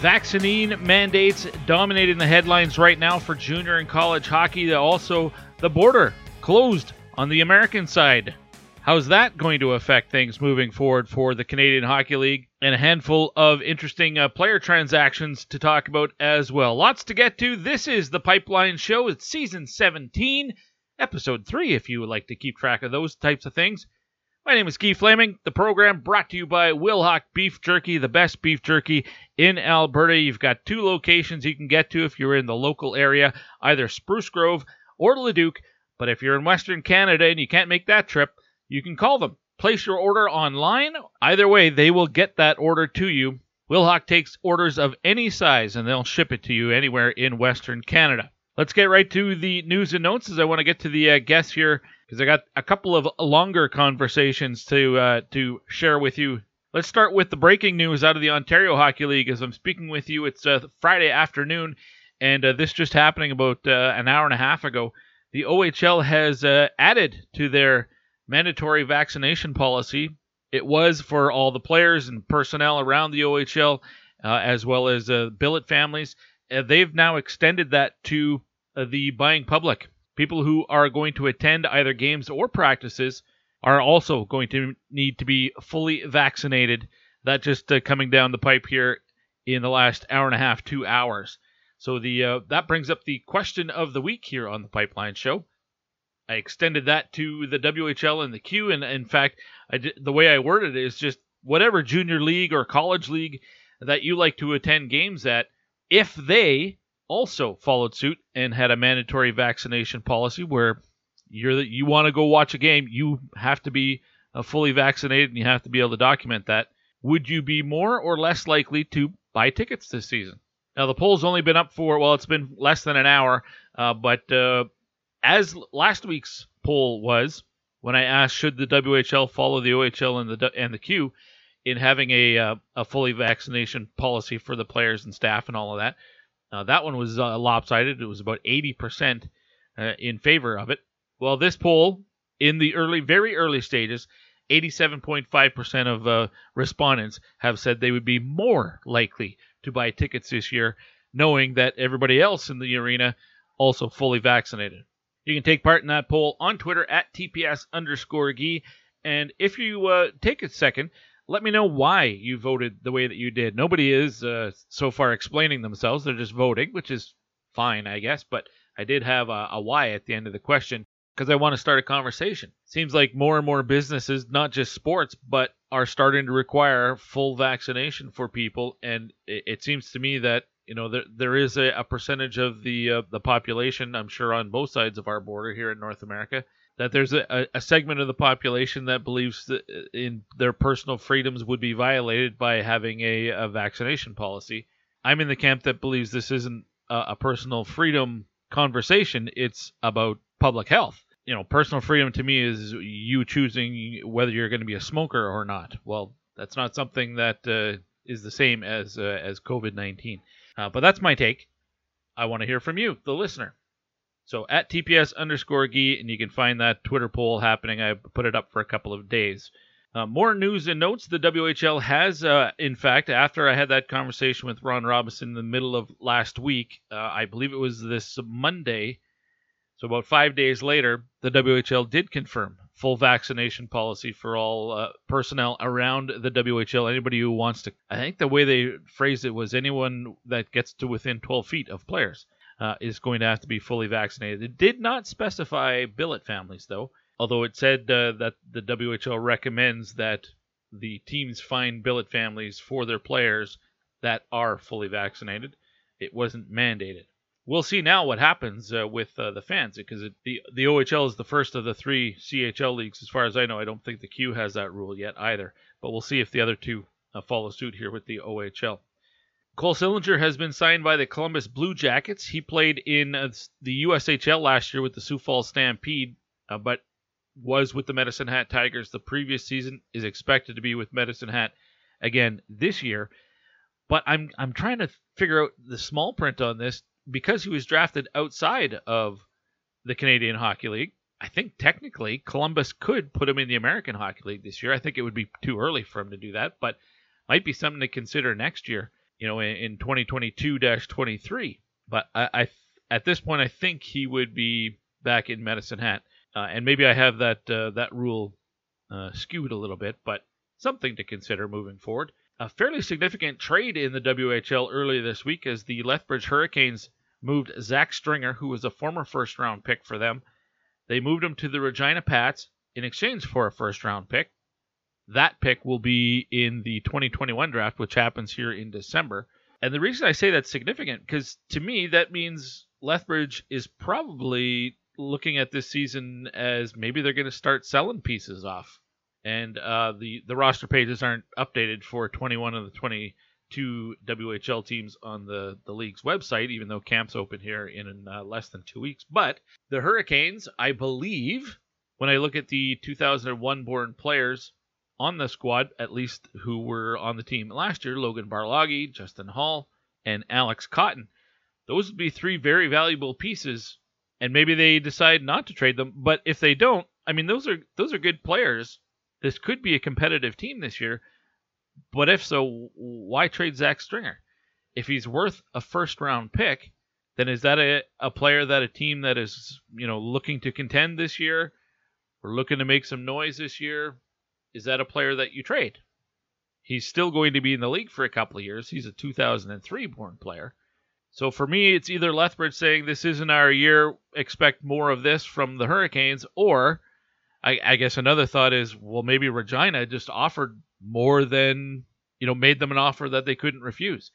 Vaccine mandates dominating the headlines right now for junior and college hockey. Also, the border closed on the American side. How's that going to affect things moving forward for the Canadian Hockey League? And a handful of interesting uh, player transactions to talk about as well. Lots to get to. This is the Pipeline Show. It's season 17, episode 3, if you would like to keep track of those types of things. My name is Keith Flaming. The program brought to you by Wilhauk Beef Jerky, the best beef jerky in Alberta. You've got two locations you can get to if you're in the local area, either Spruce Grove or Leduc. But if you're in Western Canada and you can't make that trip, you can call them. Place your order online. Either way, they will get that order to you. Wilhauk takes orders of any size and they'll ship it to you anywhere in Western Canada. Let's get right to the news and notes as I want to get to the uh, guests here because I got a couple of longer conversations to uh, to share with you. Let's start with the breaking news out of the Ontario Hockey League. As I'm speaking with you, it's uh, Friday afternoon, and uh, this just happening about uh, an hour and a half ago. The OHL has uh, added to their mandatory vaccination policy. It was for all the players and personnel around the OHL, as well as billet families. they've now extended that to the buying public people who are going to attend either games or practices are also going to need to be fully vaccinated. That just uh, coming down the pipe here in the last hour and a half, two hours. So the uh, that brings up the question of the week here on the Pipeline Show. I extended that to the WHL and the Q, and in fact, the way I worded it is just whatever junior league or college league that you like to attend games at, if they also followed suit and had a mandatory vaccination policy where you're you want to go watch a game, you have to be uh, fully vaccinated and you have to be able to document that. Would you be more or less likely to buy tickets this season? Now the poll's only been up for well, it's been less than an hour, uh, but uh, as last week's poll was, when I asked should the WHL follow the OHL and the and the Q in having a uh, a fully vaccination policy for the players and staff and all of that, uh, that one was uh, lopsided. It was about 80% uh, in favor of it. Well, this poll, in the early, very early stages, 87.5% of uh, respondents have said they would be more likely to buy tickets this year, knowing that everybody else in the arena also fully vaccinated. You can take part in that poll on Twitter at TPS underscore Gee. And if you uh, take a second, let me know why you voted the way that you did. Nobody is uh, so far explaining themselves. They're just voting, which is fine, I guess. But I did have a, a why at the end of the question because I want to start a conversation. Seems like more and more businesses, not just sports, but are starting to require full vaccination for people. And it, it seems to me that you know there there is a, a percentage of the uh, the population, I'm sure, on both sides of our border here in North America that there's a, a, segment of the population that believes that uh, in their personal freedoms would be violated by having a, a vaccination policy. I'm in the camp that believes this isn't a, a personal freedom conversation. It's about public health. You know, personal freedom to me is you choosing whether you're going to be a smoker or not. Well, that's not something that uh, is the same as uh, as COVID-19. Uh, but that's my take. I want to hear from you, the listener. So at TPS underscore Gee, and you can find that Twitter poll happening. I put it up for a couple of days. Uh, more news and notes. The WHL has, uh, in fact, after I had that conversation with Ron Robison in the middle of last week, uh, I believe it was this Monday, so about five days later, the WHL did confirm full vaccination policy for all uh, personnel around the WHL. Anybody who wants to, I think the way they phrased it was anyone that gets to within 12 feet of players uh, is going to have to be fully vaccinated. It did not specify billet families, though, although it said uh, that the WHL recommends that the teams find billet families for their players that are fully vaccinated. It wasn't mandated. We'll see now what happens uh, with uh, the fans because it, the the OHL is the first of the three CHL leagues, as far as I know. I don't think the Q has that rule yet either, but we'll see if the other two uh, follow suit here with the OHL. Cole Sillinger has been signed by the Columbus Blue Jackets. He played in uh, the USHL last year with the Sioux Falls Stampede, uh, but was with the Medicine Hat Tigers the previous season. Is expected to be with Medicine Hat again this year. But I'm I'm trying to figure out the small print on this because he was drafted outside of the Canadian Hockey League. I think technically Columbus could put him in the American Hockey League this year. I think it would be too early for him to do that, but might be something to consider next year you know, in, in 2022-23. But I, I, at this point, I think he would be back in Medicine Hat, uh, and maybe I have that uh, that rule uh, skewed a little bit, but something to consider moving forward. A fairly significant trade in the WHL earlier this week as the Lethbridge Hurricanes moved Zach Stringer, who was a former first round pick for them. They moved him to the Regina Pats in exchange for a first round pick. That pick will be in the 2021 draft, which happens here in December. And the reason I say that's significant, because to me, that means Lethbridge is probably looking at this season as maybe they're going to start selling pieces off. And uh, the, the roster pages aren't updated for 21 of the 22 WHL teams on the, the league's website, even though camp's open here in uh, less than two weeks. But the Hurricanes, I believe, when I look at the 2001 born players, on the squad, at least who were on the team last year Logan Barlage, Justin Hall, and Alex Cotton. Those would be three very valuable pieces, and maybe they decide not to trade them. But if they don't, I mean, those are those are good players. This could be a competitive team this year. But if so, why trade Zach Stringer? If he's worth a first round pick, then is that a, a player that a team that is you know looking to contend this year, or looking to make some noise this year, is that a player that you trade? He's still going to be in the league for a couple of years. He's a 2003 born player. So for me, it's either Lethbridge saying this isn't our year, expect more of this from the Hurricanes, or I, I guess another thought is, well, maybe Regina just offered more than, you know, made them an offer that they couldn't refuse.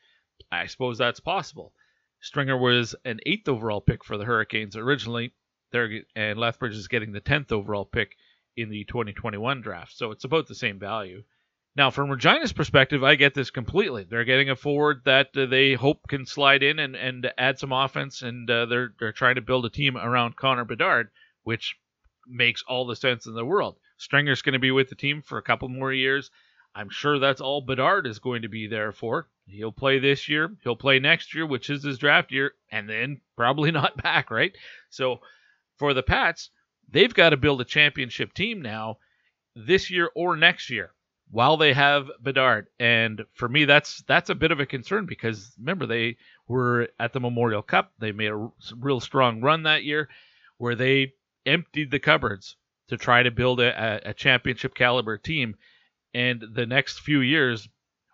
I suppose that's possible. Stringer was an eighth overall pick for the Hurricanes originally, there and Lethbridge is getting the tenth overall pick in the 2021 draft. So it's about the same value. Now, from Regina's perspective, I get this completely. They're getting a forward that uh, they hope can slide in and, and add some offense, and uh, they're they're trying to build a team around Connor Bedard, which makes all the sense in the world. Stringer's going to be with the team for a couple more years. I'm sure that's all Bedard is going to be there for. He'll play this year, he'll play next year, which is his draft year, and then probably not back, right? So for the Pats, they've got to build a championship team now this year or next year while they have Bedard. And for me, that's that's a bit of a concern because remember they were at the Memorial Cup. They made a real strong run that year where they emptied the cupboards to try to build a, a championship caliber team. And the next few years,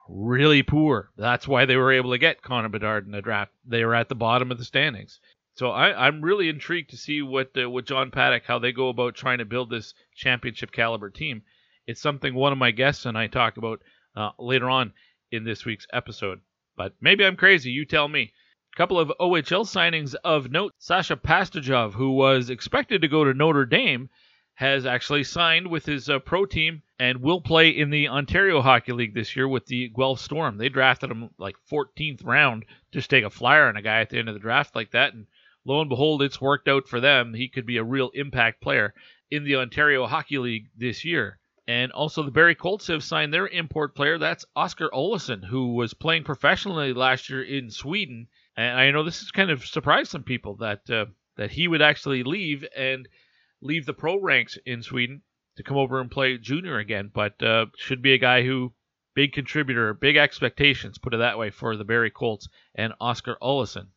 really poor. That's why they were able to get Connor Bedard in the draft. They were at the bottom of the standings. So I, am really intrigued to see what uh, what John Paddock how they go about trying to build this championship caliber team. It's something one of my guests and I talk about uh, later on in this week's episode. But maybe I'm crazy. You tell me. Couple of OHL signings of note. Sasha Pastujov, who was expected to go to Notre Dame, has actually signed with his uh, pro team and will play in the Ontario Hockey League this year with the Guelph Storm. They drafted him like 14th round, just take a flyer on a guy at the end of the draft like that, and lo and behold, it's worked out for them. He could be a real impact player in the Ontario Hockey League this year. And also, the Barrie Colts have signed their import player. That's Oscar Olsson, who was playing professionally last year in Sweden. And I know this has kind of surprised some people that uh, that he would actually leave and leave the pro ranks in Sweden to come over and play junior again. But uh, should be a guy who big contributor, big expectations, put it that way, for the Barrie Colts and Oscar Olsson.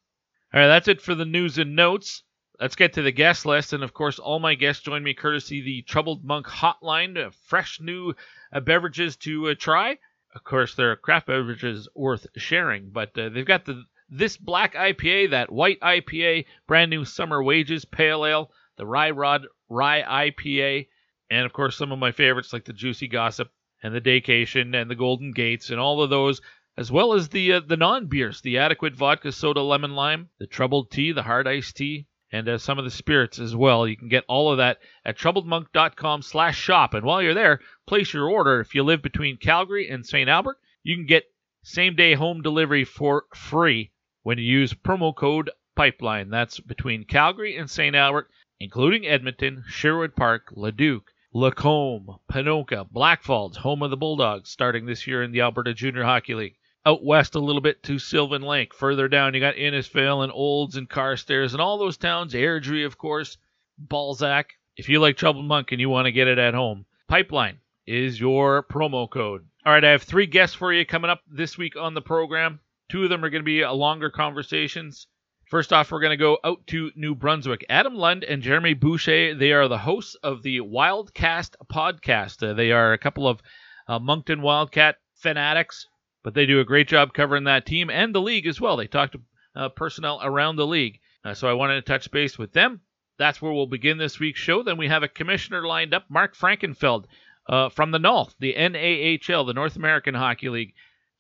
All right, that's it for the news and notes. Let's get to the guest list. And of course, all my guests join me courtesy the Troubled Monk Hotline. Fresh new uh, beverages to uh, try. Of course, they're craft beverages worth sharing, but uh, they've got the this black IPA, that white IPA, brand new summer wages pale ale, the Rye Rod Rye IPA, and of course some of my favorites like the Juicy Gossip and the Daycation and the Golden Gates and all of those, as well as the uh, the non beers, the Adequate Vodka Soda Lemon Lime, the Troubled Tea, the Hard Iced Tea, and uh, some of the spirits as well. You can get all of that at troubledmonk.com slash shop. And while you're there, place your order. If you live between Calgary and St. Albert, you can get same day home delivery for free when you use promo code PIPELINE. That's between Calgary and St. Albert, including Edmonton, Sherwood Park, Leduc, Lacombe, Ponoka, Blackfalds, home of the Bulldogs, starting this year in the Alberta Junior Hockey League. Out west a little bit to Sylvan Lake. Further down, you got Innisfail and Olds and Carstairs and all those towns. Airdrie, of course, Balzac. If you like Troubled Monk and you want to get it at home, Pipeline is your promo code. All right, I have three guests for you coming up this week on the program. Two of them are going to be longer conversations. First off, we're going to go out to New Brunswick. Adam Lund and Jeremy Boucher, they are the hosts of the Wildcast podcast. Uh, they are a couple of uh, Moncton Wildcat fanatics but they do a great job covering that team and the league as well. They talk to uh, personnel around the league. Uh, so I wanted to touch base with them. That's where we'll begin this week's show. Then we have a commissioner lined up, Mark Frankenfeld uh, from the North, the NAHL, the North American Hockey League.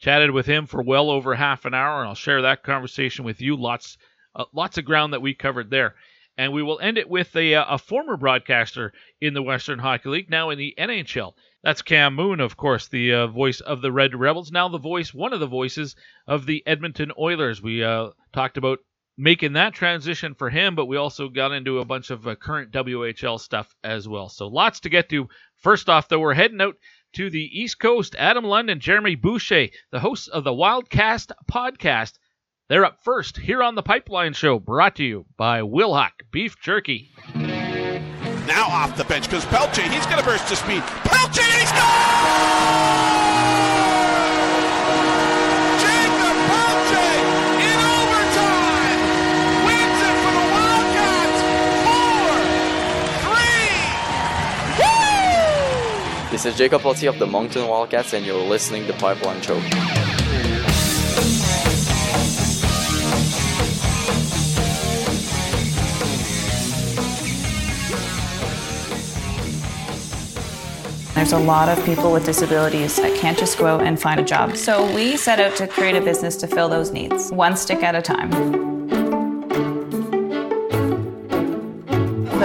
Chatted with him for well over half an hour, and I'll share that conversation with you. Lots, uh, lots of ground that we covered there. And we will end it with a, uh, a former broadcaster in the Western Hockey League, now in the NHL. That's Cam Moon, of course, the uh, voice of the Red Rebels. Now the voice, one of the voices of the Edmonton Oilers. We uh, talked about making that transition for him, but we also got into a bunch of uh, current WHL stuff as well. So lots to get to. First off, though, we're heading out to the East Coast. Adam Lund, and Jeremy Boucher, the hosts of the Wildcast podcast. They're up first here on the Pipeline Show, brought to you by Wilhauk Beef Jerky. Now off the bench because Pelletier, he's going to burst to speed. Pelletier, he scores! This is Jakob Pelletier of the Moncton Wildcats, and you're listening to Pipeline Show. There's a lot of people with disabilities that can't just go out and find a job. So we set out to create a business to fill those needs, one stick at a time.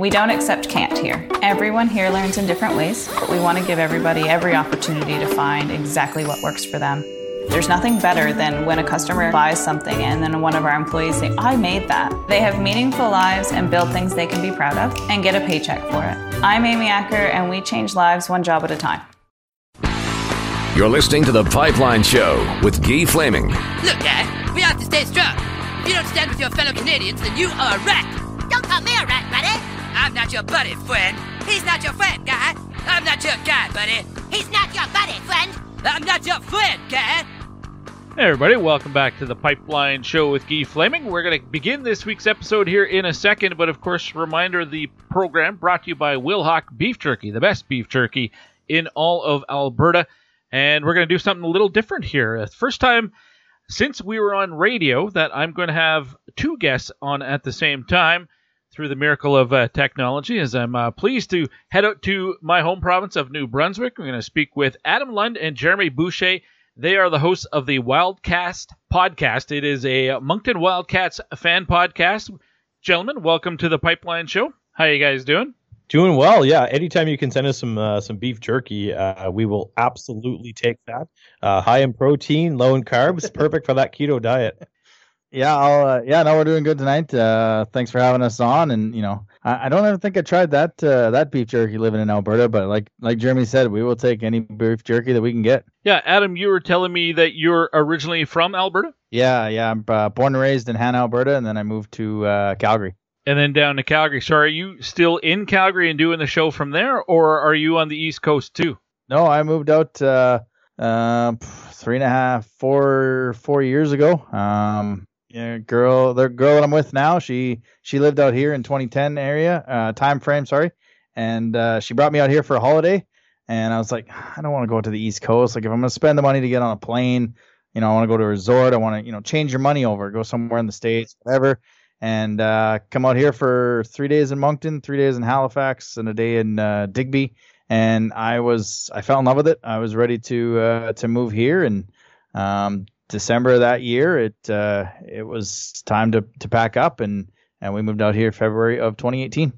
We don't accept can't here. Everyone here learns in different ways, but we want to give everybody every opportunity to find exactly what works for them. There's nothing better than when a customer buys something and then one of our employees say, I made that. They have meaningful lives and build things they can be proud of and get a paycheck for it. I'm Amy Acker and we change lives one job at a time. You're listening to The Pipeline Show with Guy Flaming. Look, Dad, we have to stay strong. If you don't stand with your fellow Canadians, then you are a rat. Don't call me a rat, buddy. I'm not your buddy, friend. He's not your friend, guy. I'm not your guy, buddy. He's not your buddy, friend. I'm not your friend, guy. Hey everybody, welcome back to the Pipeline Show with Guy Flaming. We're going to begin this week's episode here in a second, but of course, reminder the program brought to you by Wilhauk Beef Jerky, the best beef jerky in all of Alberta. And we're going to do something a little different here. First time since we were on radio that I'm going to have two guests on at the same time. Through the miracle of uh, technology as I'm uh, pleased to head out to my home province of New Brunswick. We're going to speak with Adam Lund and Jeremy Boucher. They are the hosts of the Wildcast podcast. It is a Moncton Wildcats fan podcast. Gentlemen, welcome to the Pipeline Show. How you guys doing? Doing well, yeah. Anytime you can send us some uh, some beef jerky, uh, we will absolutely take that. Uh, high in protein, low in carbs, perfect for that keto diet. Yeah, I'll. Uh, yeah, no, we're doing good tonight. Uh, thanks for having us on. And you know, I, I don't ever think I tried that uh, that beef jerky living in Alberta, but like like Jeremy said, we will take any beef jerky that we can get. Yeah, Adam, you were telling me that you're originally from Alberta. Yeah, yeah. I'm uh, born and raised in Hanna, Alberta, and then I moved to uh, Calgary. And then down to Calgary. So, are you still in Calgary and doing the show from there, or are you on the East Coast too? No, I moved out uh, uh, three and a half, four, four years ago. Um, yeah, girl, the girl that I'm with now, she she lived out here in 2010 area uh, time frame, sorry, and uh, she brought me out here for a holiday, and I was like, I don't want to go to the East Coast. Like, if I'm gonna spend the money to get on a plane, you know, I want to go to a resort. I want to, you know, change your money over, go somewhere in the states, whatever, and uh, come out here for three days in Moncton, three days in Halifax, and a day in uh, Digby. And I was, I fell in love with it. I was ready to uh, to move here, and um, December of that year, it uh, it was time to to pack up, and and we moved out here February of 2018.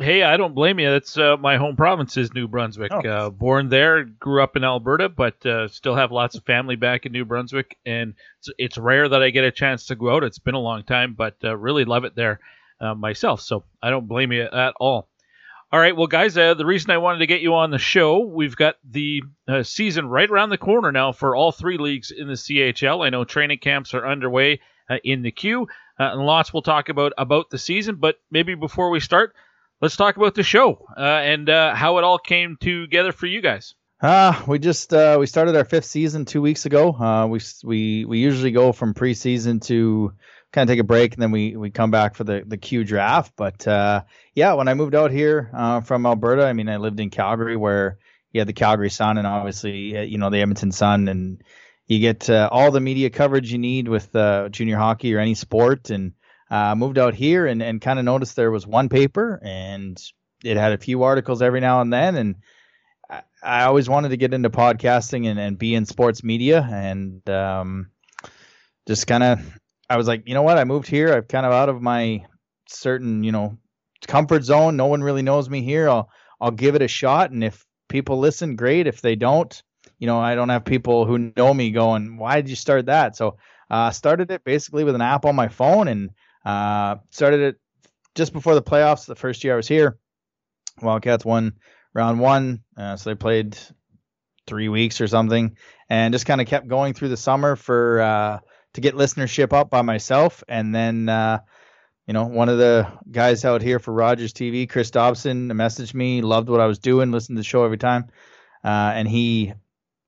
Hey, I don't blame you. That's uh, my home province is New Brunswick. Oh. Uh, born there, grew up in Alberta, but uh, still have lots of family back in New Brunswick. And it's, it's rare that I get a chance to go out. It's been a long time, but uh, really love it there uh, myself. So I don't blame you at all. All right, well, guys, uh, the reason I wanted to get you on the show, we've got the uh, season right around the corner now for all three leagues in the CHL. I know training camps are underway uh, in the Q, uh, and lots we'll talk about about the season. But maybe before we start, let's talk about the show uh, and uh, how it all came together for you guys. Uh, we just we started our fifth season two weeks ago. We we we usually go from preseason to kind of take a break and then we we come back for the the Q draft. But uh, yeah, when I moved out here uh, from Alberta, I mean, I lived in Calgary where you had the Calgary Sun and obviously uh, you know the Edmonton Sun, and you get uh, all the media coverage you need with uh, junior hockey or any sport. And uh, moved out here and and kind of noticed there was one paper and it had a few articles every now and then and. I- I always wanted to get into podcasting and, and be in sports media and um, just kind of I was like, you know what? I moved here. I'm kind of out of my certain, you know, comfort zone. No one really knows me here. I'll I'll give it a shot, and if people listen, great. If they don't, you know, I don't have people who know me going, why did you start that? So uh, started it basically with an app on my phone, and uh, started it just before the playoffs. The first year I was here, Wildcats won round one, uh, so they played three weeks or something, and just kind of kept going through the summer for uh, to get listenership up by myself, and then uh, you know one of the guys out here for Rogers TV, Chris Dobson, messaged me, loved what I was doing, listened to the show every time, uh, and he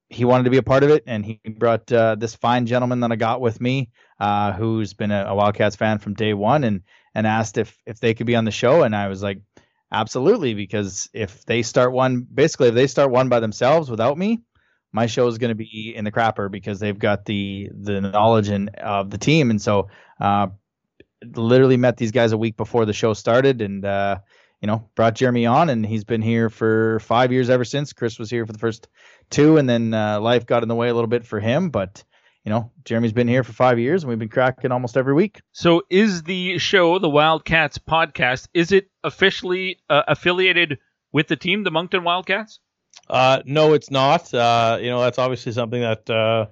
he wanted to be a part of it, and he brought uh, this fine gentleman that I got with me, uh, who's been a, a Wildcats fan from day one, and and asked if if they could be on the show, and I was like, absolutely, because if they start one, basically if they start one by themselves without me, my show is going to be in the crapper because they've got the the knowledge and of the team, and so uh, literally met these guys a week before the show started, and uh, you know brought Jeremy on, and he's been here for five years ever since. Chris was here for the first two, and then uh, life got in the way a little bit for him, but you know Jeremy's been here for five years, and we've been cracking almost every week. So, is the show, the Wildcats podcast, is it officially uh, affiliated with the team, the Moncton Wildcats? Uh, no, it's not. Uh, you know, that's obviously something that uh,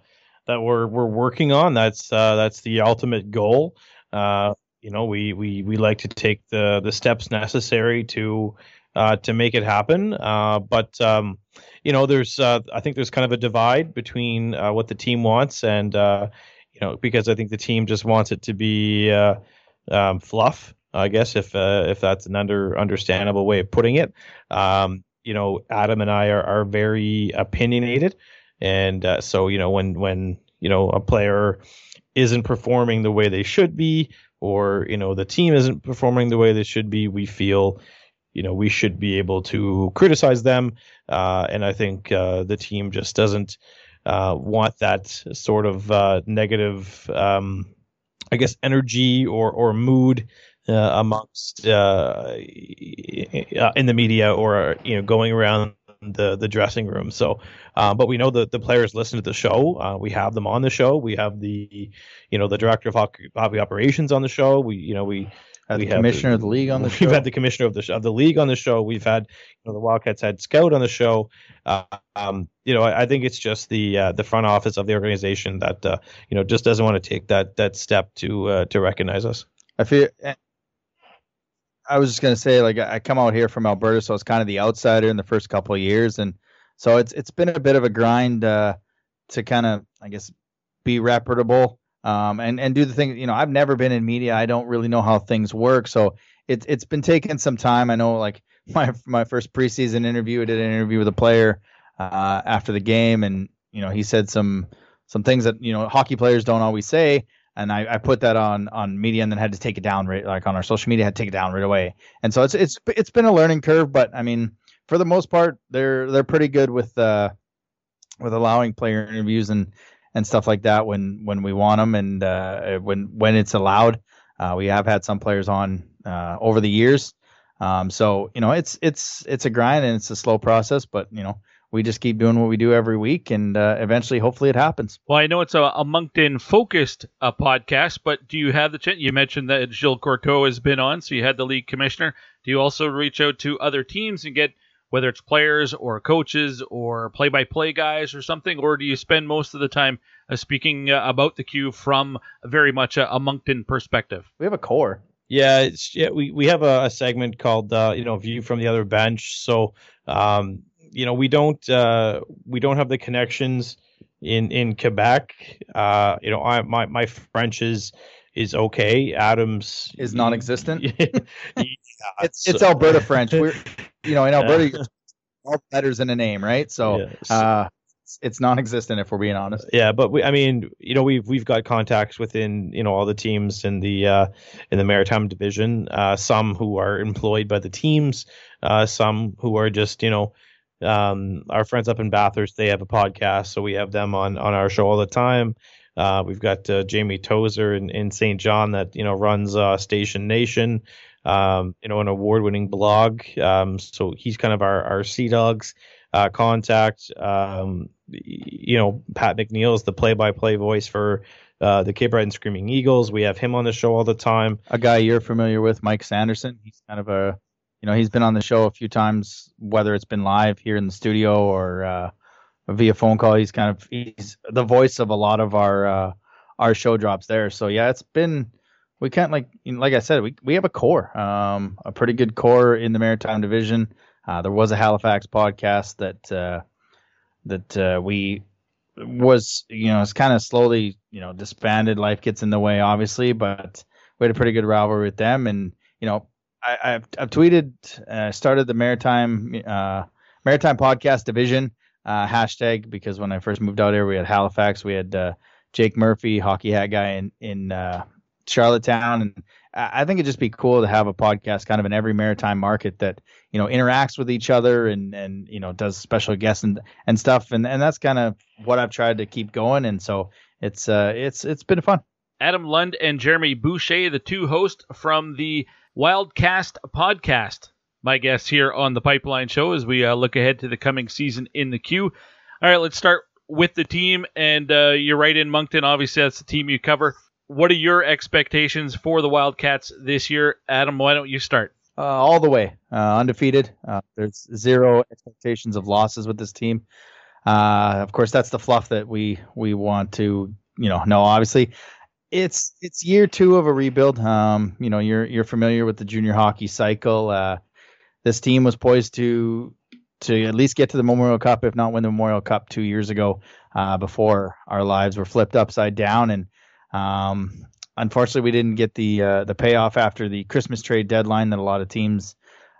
that we're we're working on. That's uh, that's the ultimate goal. Uh, you know, we, we we like to take the the steps necessary to uh, to make it happen. Uh, but um, you know, there's uh, I think there's kind of a divide between what the team wants and uh, you know because I think the team just wants it to be uh, um, fluff. I guess if if that's an under understandable way of putting it. Um, you know, Adam and I are, are very opinionated, and uh, so you know when when you know a player isn't performing the way they should be, or you know the team isn't performing the way they should be, we feel you know we should be able to criticize them, uh, and I think uh, the team just doesn't uh, want that sort of uh, negative. Um, I guess energy or or mood uh, amongst uh, in the media or you know going around the the dressing room. So, uh, but we know that the players listen to the show. Uh, we have them on the show. We have the you know the director of hockey, hockey operations on the show. We you know we. Had we the commissioner of the league on the We've show. had the commissioner of the of the league on the show. We've had you know the Wildcats had scout on the show. Uh, um, you know, I, I think it's just the uh, the front office of the organization that uh, you know just doesn't want to take that that step to uh, to recognize us. I feel. I was just gonna say, like, I come out here from Alberta, so I was kind of the outsider in the first couple of years, and so it's it's been a bit of a grind uh, to kind of, I guess, be reputable um, and and do the thing. You know, I've never been in media. I don't really know how things work, so it's it's been taking some time. I know, like my my first preseason interview, I did an interview with a player uh, after the game, and you know, he said some some things that you know hockey players don't always say and I, I put that on on media and then had to take it down right like on our social media had to take it down right away. And so it's it's it's been a learning curve but i mean for the most part they're they're pretty good with uh with allowing player interviews and and stuff like that when when we want them and uh when when it's allowed. Uh we have had some players on uh over the years. Um so you know it's it's it's a grind and it's a slow process but you know we just keep doing what we do every week and uh, eventually hopefully it happens Well, I know it's a, a Moncton focused uh, podcast, but do you have the chance? You mentioned that Gilles Courteau has been on, so you had the league commissioner. Do you also reach out to other teams and get whether it's players or coaches or play by play guys or something, or do you spend most of the time uh, speaking uh, about the Q from very much a, a Moncton perspective? we have a core Yeah, it's yeah. We, we have a, a segment called uh, you know view from the other bench. So um, you know we don't uh, we don't have the connections in in Quebec. Uh, you know I my my French is is okay. Adams is non-existent. yeah, it's so- it's Alberta French. We're you know in Alberta all letters in a name, right? So Yeah, so- uh, it's, it's non-existent if we're being honest. Yeah, but we, I mean, you know, we've we've got contacts within you know all the teams in the uh, in the maritime division. Uh, some who are employed by the teams, uh, some who are just you know um, our friends up in Bathurst. They have a podcast, so we have them on on our show all the time. Uh, we've got uh, Jamie Tozer in, in St. John that you know runs uh, Station Nation, um, you know, an award-winning blog. Um, so he's kind of our our Sea Dogs uh, contact. Um, you know, Pat McNeil is the play-by-play voice for uh, the Cape Breton Screaming Eagles. We have him on the show all the time. A guy you're familiar with, Mike Sanderson. He's kind of a you know he's been on the show a few times, whether it's been live here in the studio or uh, via phone call. He's kind of he's the voice of a lot of our uh, our show drops there. So yeah, it's been we can't like you know, like I said we we have a core, um, a pretty good core in the Maritime Division. Uh, there was a Halifax podcast that uh, that uh, we was you know it's kind of slowly you know disbanded. Life gets in the way, obviously, but we had a pretty good rivalry with them, and you know I, I've I've tweeted uh, started the Maritime uh, Maritime Podcast Division uh, hashtag because when I first moved out here, we had Halifax, we had uh, Jake Murphy, hockey hat guy in in uh, Charlottetown, and I I think it'd just be cool to have a podcast kind of in every maritime market that you know interacts with each other and and you know does special guests and and stuff, and and that's kind of what I've tried to keep going, and so it's uh it's it's been fun. Adam Lund and Jeremy Boucher, the two hosts from the Wildcast podcast. My guests here on the Pipeline Show as we uh, look ahead to the coming season in the Q. All right, let's start with the team. And uh, you're right in Moncton. Obviously, that's the team you cover. What are your expectations for the Wildcats this year? Adam, why don't you start? uh, all the way, uh, undefeated. Uh, there's zero expectations of losses with this team. Uh, of course, that's the fluff that we we want to you know know. Obviously, it's it's year two of a rebuild. Um, you know, you're you're familiar with the junior hockey cycle. Uh, this team was poised to to at least get to the Memorial Cup, if not win the Memorial Cup two years ago, uh, before our lives were flipped upside down. And um, unfortunately, we didn't get the uh, the payoff after the Christmas trade deadline that a lot of teams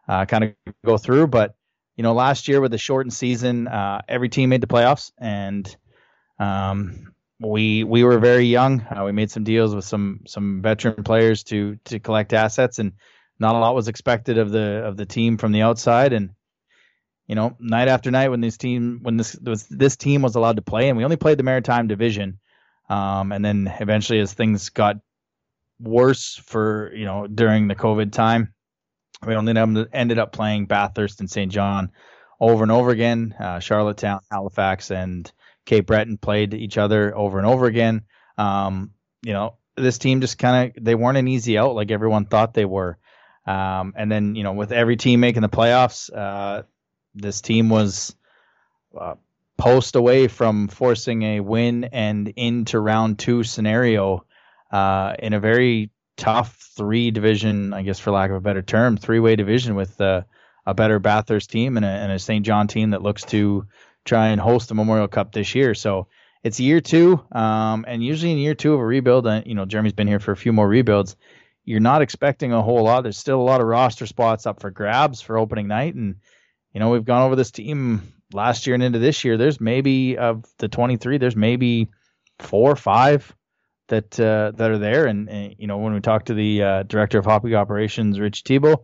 uh, kind of go through. But you know, last year with the shortened season, uh, every team made the playoffs, and um, we we were very young. Uh, we made some deals with some some veteran players to to collect assets, and not a lot was expected of the of the team from the outside. And you know, night after night, when this team when this was this team was allowed to play, and we only played the Maritime Division, um, and then eventually as things got worse for you know during the COVID time. We only ended up playing Bathurst and St. John over and over again. Uh, Charlottetown, Halifax, and Cape Breton played each other over and over again. Um, you know, this team just kind of they weren't an easy out like everyone thought they were. Um, and then you know, with every team making the playoffs, uh, this team was uh, post away from forcing a win and into round two scenario uh, in a very tough three division, I guess for lack of a better term, three way division with uh, a better Bathurst team and a, and a St. John team that looks to try and host the Memorial Cup this year. So it's year two, um, and usually in year two of a rebuild, uh, you know, Jeremy's been here for a few more rebuilds. You're not expecting a whole lot. There's still a lot of roster spots up for grabs for opening night, and you know we've gone over this team last year and into this year, there's maybe of the 23, there's maybe four or five that uh, that are there. And, and, you know, when we talk to the uh, director of hockey operations, Rich Tebow,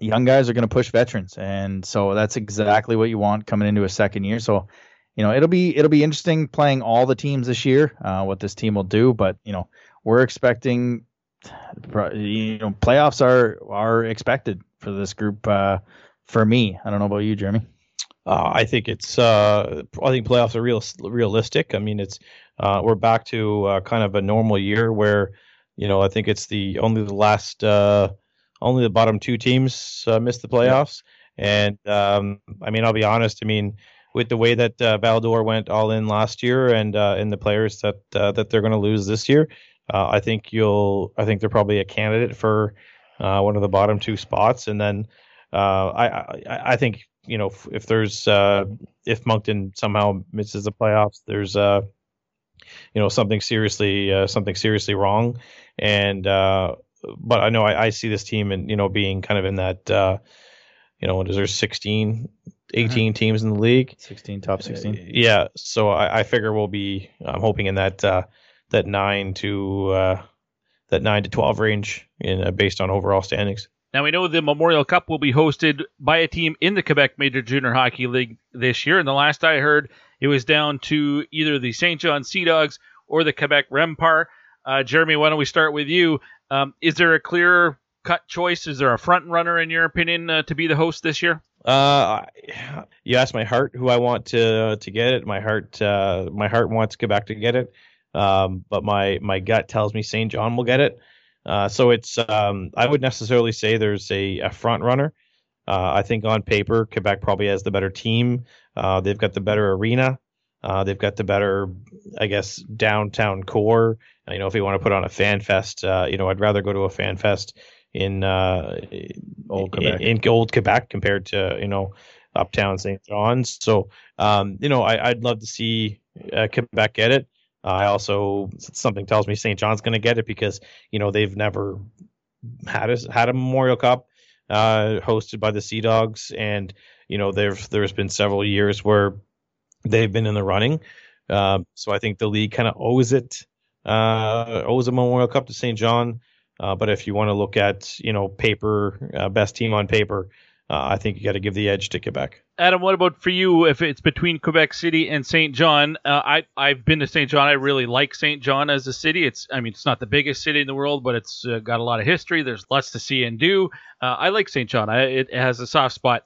young guys are going to push veterans, and so that's exactly what you want coming into a second year. So, you know, it'll be it'll be interesting playing all the teams this year. Uh, what this team will do, but you know, we're expecting. You know, playoffs are are expected for this group. Uh, for me, I don't know about you, Jeremy. Uh, I think it's. Uh, I think playoffs are real realistic. I mean, it's. Uh, we're back to uh, kind of a normal year where, you know, I think it's the only the last, uh, only the bottom two teams uh, missed the playoffs, and um, I mean, I'll be honest. I mean, with the way that uh, Val-d'Or went all in last year, and and the players that that they're going to lose this year, I think you'll. I think they're probably a candidate for one of the bottom two spots, and then. I, I I think you know, if, if there's uh, if Moncton somehow misses the playoffs, there's uh, you know something seriously uh, something seriously wrong, and uh, but I know I, I see this team and you know being kind of in that uh, you know what is there 16 18 mm-hmm. teams in the league 16 top 16 uh, yeah so I, I figure we'll be i'm hoping in that uh, that 9 to uh, that 9 to 12 range in uh, based on overall standings now we know the Memorial Cup will be hosted by a team in the Quebec Major Junior Hockey League this year, and the last I heard, it was down to either the St. John Sea Dogs or the Quebec Rempart. Uh, Jeremy, why don't we start with you? Um, is there a clear cut choice? Is there a front runner in your opinion uh, to be the host this year? Uh, you asked my heart who I want to to get it. My heart, uh, my heart wants Quebec to get it, um, but my my gut tells me St. John will get it. Uh, so it's um, I would necessarily say there's a, a front runner. Uh, I think on paper Quebec probably has the better team. Uh, they've got the better arena. Uh, they've got the better, I guess, downtown core. You know, if you want to put on a fan fest, uh, you know, I'd rather go to a fan fest in old Quebec. In, in, old Quebec compared to you know uptown St. John's. So um, you know, I, would love to see Quebec get it. I also something tells me St. John's going to get it because you know they've never had a had a Memorial Cup uh, hosted by the Sea Dogs, and you know there's there's been several years where they've been in the running. Uh, so I think the league kind of owes it uh, owes a Memorial Cup to St. John. Uh, but if you want to look at you know paper uh, best team on paper, uh, I think you got to give the edge to Quebec. Adam, what about for you? If it's between Quebec City and Saint John, uh, I I've been to Saint John. I really like Saint John as a city. It's I mean it's not the biggest city in the world, but it's uh, got a lot of history. There's lots to see and do. I like Saint John. I, it has a soft spot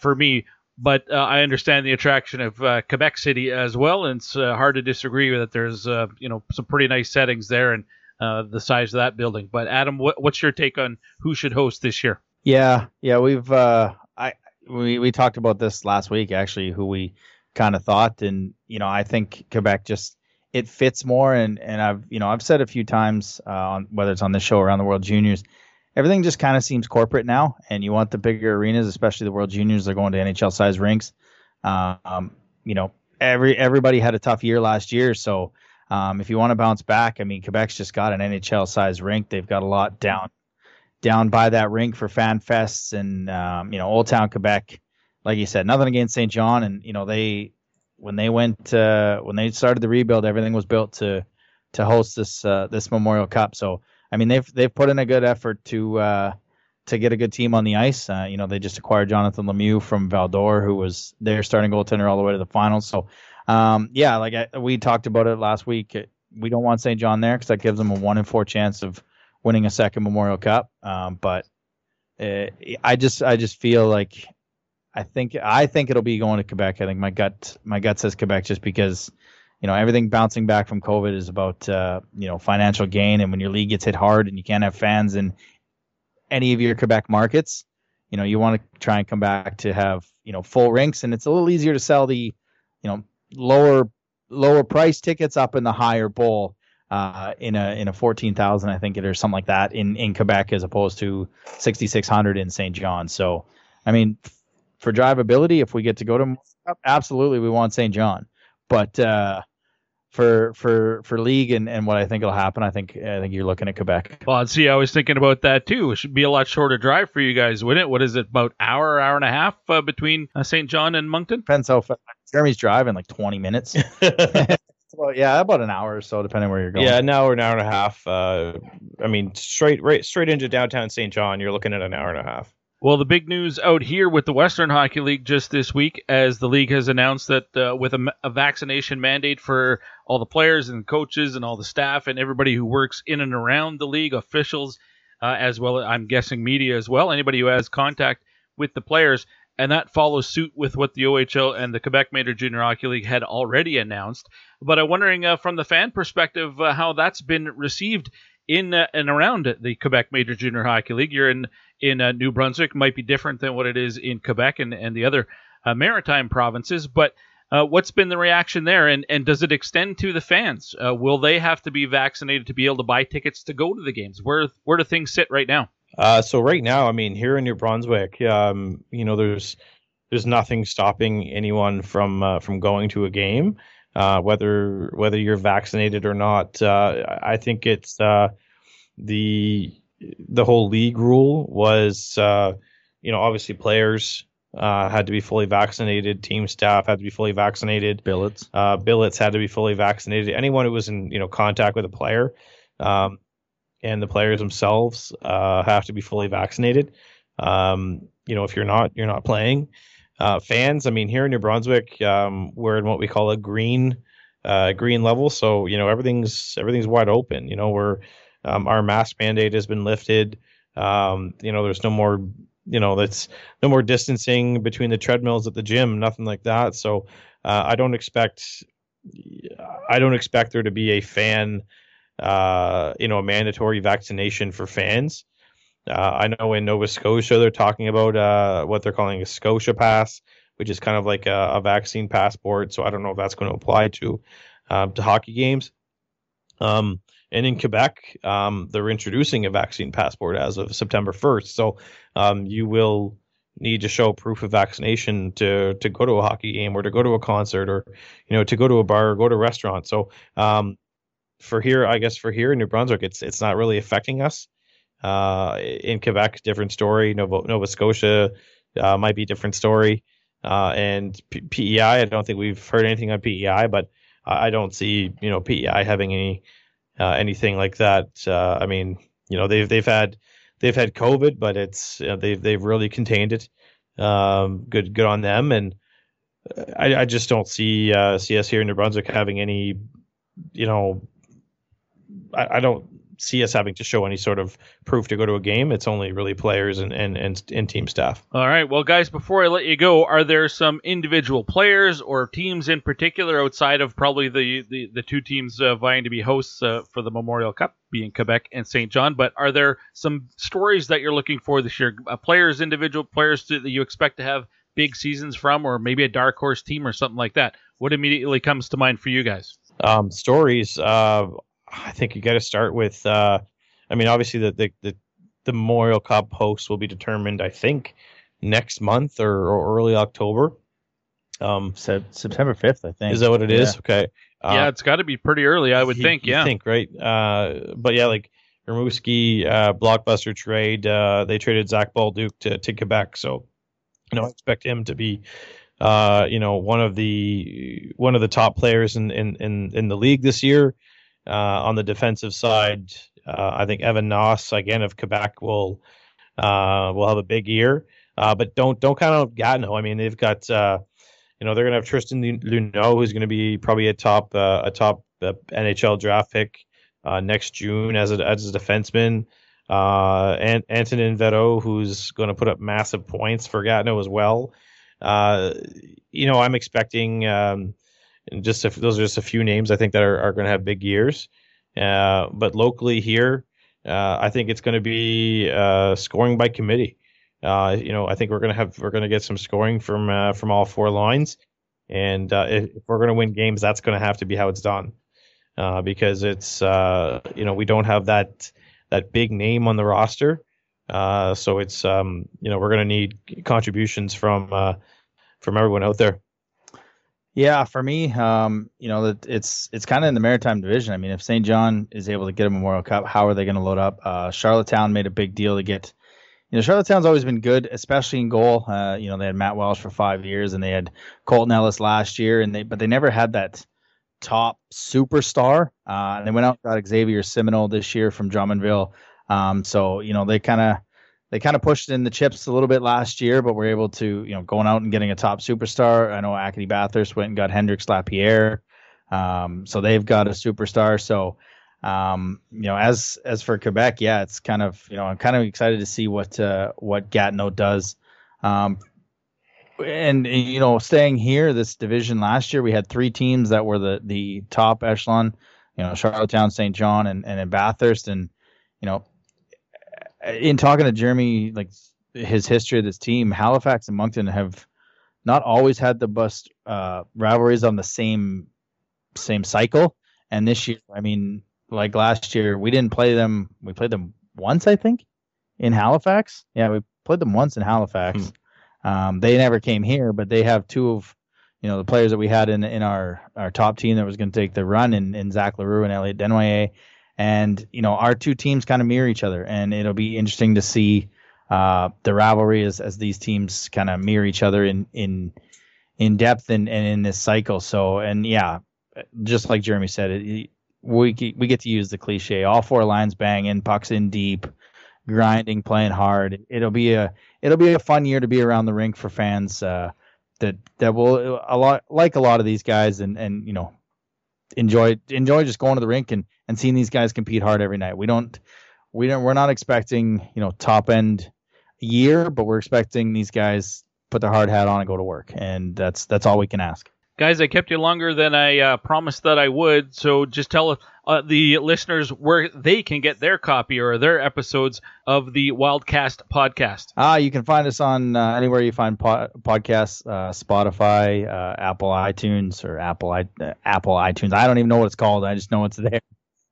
for me. But uh, I understand the attraction of Quebec City as well, and it's hard to disagree that there's you know some pretty nice settings there and the size of that building. But Adam, what, what's your take on who should host this year? Yeah, yeah, we've uh, I we we talked about this last week actually, who we kind of thought, and you know, I think Quebec just it fits more, and and I've you know I've said a few times uh, on whether it's on the show or around the World Juniors, everything just kind of seems corporate now, and you want the bigger arenas, especially the World Juniors. They're going to NHL size rinks. Um, you know, every everybody had a tough year last year, so. Um, if you want to bounce back, I mean, Quebec's just got an NHL size rink. They've got a lot down down by that rink for fan fests and um, you know Old Town Quebec. Like you said, nothing against St. John, and you know they when they went uh, when they started the rebuild, everything was built to to host this uh, this Memorial Cup. So I mean they've they've put in a good effort to uh, to get a good team on the ice. Uh, you know they just acquired Jonathan Lemieux from Val-d'Or, who was their starting goaltender all the way to the finals. So um, yeah, like I, we talked about it last week. we don't want St. John there because that gives them a one in four chance of winning a second Memorial Cup. Um, but uh, I just I just feel like I think I think it'll be going to Quebec. I think my gut my gut says Quebec just because you know everything bouncing back from COVID is about uh, you know financial gain, and when your league gets hit hard and you can't have fans in any of your Quebec markets, you know you want to try and come back to have you know full rinks, and it's a little easier to sell the you know lower lower price tickets up in the higher bowl uh, in a in a fourteen thousand, I think it or something like that in in Quebec as opposed to sixty six hundred in St. John. So, I mean, for drivability, if we get to go to absolutely we want St. John, but uh, for for for league and, and what I think will happen, I think I think you're looking at Quebec. Well, see, I was thinking about that too. It should be a lot shorter drive for you guys, wouldn't it? What is it, about hour, hour and a half uh, between uh, Saint John and Moncton? Depends how fast. Jeremy's driving like 20 minutes. well, yeah, about an hour or so, depending where you're going. Yeah, an hour, an hour and a half. Uh, I mean, straight right straight into downtown Saint John, you're looking at an hour and a half. Well, the big news out here with the Western Hockey League just this week, as the league has announced that uh, with a, a, vaccination mandate for all the players and coaches and all the staff and everybody who works in and around the league, officials, uh, as well I'm guessing media as well, anybody who has contact with the players, and that follows suit with what the OHL and the Quebec Major Junior Hockey League had already announced. But I'm wondering uh, from the fan perspective uh, how that's been received in uh, and around the Quebec Major Junior Hockey League. You're in in uh, New Brunswick, might be different than what it is in Quebec and, and the other uh, maritime provinces, but. Uh, what's been the reaction there, and, and does it extend to the fans? will they have to be vaccinated to be able to buy tickets to go to the games? Where where do things sit right now? Uh, so right now, I mean, here in New Brunswick, um, you know, there's there's nothing stopping anyone from uh, from going to a game, uh, whether whether you're vaccinated or not. Uh, I think it's uh, the the whole league rule was, uh, you know, obviously players had to be fully vaccinated, team staff had to be fully vaccinated, billets billets had to be fully vaccinated. Anyone who was in you know contact with a player. Um, and the players themselves uh, have to be fully vaccinated. Um, you know, if you're not, you're not playing. Uh, fans, I mean, here in New Brunswick, um, we're in what we call a green, uh, green level. So you know, everything's everything's wide open. You know, we're um, our mask mandate has been lifted. Um, you know, there's no more, you know, that's no more distancing between the treadmills at the gym, nothing like that. So uh, I don't expect, I don't expect there to be a fan uh, you know, a mandatory vaccination for fans. Uh, I know in Nova Scotia they're talking about uh, what they're calling a Scotia Pass, which is kind of like a, a vaccine passport. So I don't know if that's going to apply to um, to hockey games. Um, and in Quebec, um, they're introducing a vaccine passport as of September 1st. So um, you will need to show proof of vaccination to to go to a hockey game or to go to a concert or you know to go to a bar or go to a restaurant. So um, for here, I guess for here in New Brunswick, it's it's not really affecting us. Uh, in Quebec, different story. Nova Nova Scotia uh, might be different story. Uh, and P- PEI, I don't think we've heard anything on PEI, but I don't see you know PEI having any uh, anything like that. Uh, I mean, you know they've they've had they've had COVID, but it's you know, they've they've really contained it. Um, good good on them, and I, I just don't see uh, us here in New Brunswick having any you know I, I, don't see us having to show any sort of proof to go to a game. It's only really players and, and, and, and team staff. All right. Well, guys, before I let you go, are there some individual players or teams in particular outside of probably the, the, the two teams uh, vying to be hosts uh, for the Memorial Cup, being Quebec and Saint John, but are there some stories that you're looking for this year? Uh, players, individual players to, that you expect to have big seasons from, or maybe a dark horse team or something like that? What immediately comes to mind for you guys? Um, stories. Uh, I think you got to start with. Uh, I mean, obviously the, the the the Memorial Cup host will be determined. I think next month or, or early October. Um, September fifth, I think. Is that what it is? Okay. Uh, yeah, it's got to be pretty early, I would you, think. Yeah, think right. Uh, but yeah, like Rimouski, uh, blockbuster trade. Uh, they traded Zach Bolduc to to Quebec, so you know I expect him to be. Uh, you know, one of the one of the top players in in in, in the league this year. Uh, on the defensive side, uh, I think Evan Nause again of Quebec will uh, will have a big year. but don't don't count out Gatineau. I mean, they've got you know they're gonna have Tristan Luneau, who's gonna be probably a top a top NHL draft pick uh, next June as a as a defenseman. Uh, and Antonin Verreault, who's going to put up massive points for Gatineau as well. Uh, you know, I'm expecting um, just if those are just a few names I think that are, are going to have big years. Uh, but locally here, uh, I think it's going to be uh, scoring by committee. Uh, you know, I think we're going to have we're going to get some scoring from uh, from all four lines, and uh, if, if we're going to win games, that's going to have to be how it's done, because it's you know we don't have that that big name on the roster, so it's um, you know we're going to need contributions from from everyone out there. Yeah, for me, um, you know, it's it's kind of in the Maritime Division. I mean, if Saint John is able to get a Memorial Cup, how are they going to load up? Uh, Charlottetown made a big deal to get. You know, Charlottetown's always been good, especially in goal. Uh, you know, they had Matt Welsh for five years, and they had Colton Ellis last year, and they but they never had that top superstar. Uh, and they went out got Xavier Simoneau this year from Drummondville. Um, so you know, they kind of they kind of pushed in the chips a little bit last year, but were able to, you know, going out and getting a top superstar. I know Acadie Bathurst went and got Hendrix Lapierre. Um, so they've got a superstar. So, um, you know, as as for Quebec, yeah, it's kind of, you know, I'm kind of excited to see what uh, what Gatineau does. Um, and you know, staying here, this division last year, we had three teams that were the the top echelon. You know, Charlottetown, Saint John, and and Bathurst, and you know, in talking to Jeremy, like his history of this team, Halifax and Moncton have not always had the best uh, rivalries on the same same cycle. And this year, I mean, like last year, we didn't play them. We played them once, I think, in Halifax. Yeah, we played them once in Halifax. Hmm. Um, they never came here, but they have two of you know the players that we had in in our our top team that was going to take the run in, in Zach L'Heureux and Elliot Desnoyers and you know our two teams kind of mirror each other, and it'll be interesting to see uh, the rivalry as as these teams kind of mirror each other in in in depth and, and in this cycle. So and yeah, just like Jeremy said, it, we we get to use the cliche: all four lines banging, pucks in deep, grinding, playing hard. It'll be a it'll be a fun year to be around the rink for fans. Uh, that that will a lot like a lot of these guys and and you know enjoy enjoy just going to the rink and and seeing these guys compete hard every night. We don't we don't we're not expecting you know top end year, but we're expecting these guys put their hard hat on and go to work, and that's that's all we can ask. Guys, I kept you longer than I uh, promised that I would, so just tell uh, the listeners where they can get their copy or their episodes of the Wildcast podcast. Ah, you can find us on uh, anywhere you find po- podcasts, uh, Spotify, uh, Apple iTunes, or Apple I- Apple iTunes. I don't even know what it's called. I just know it's there.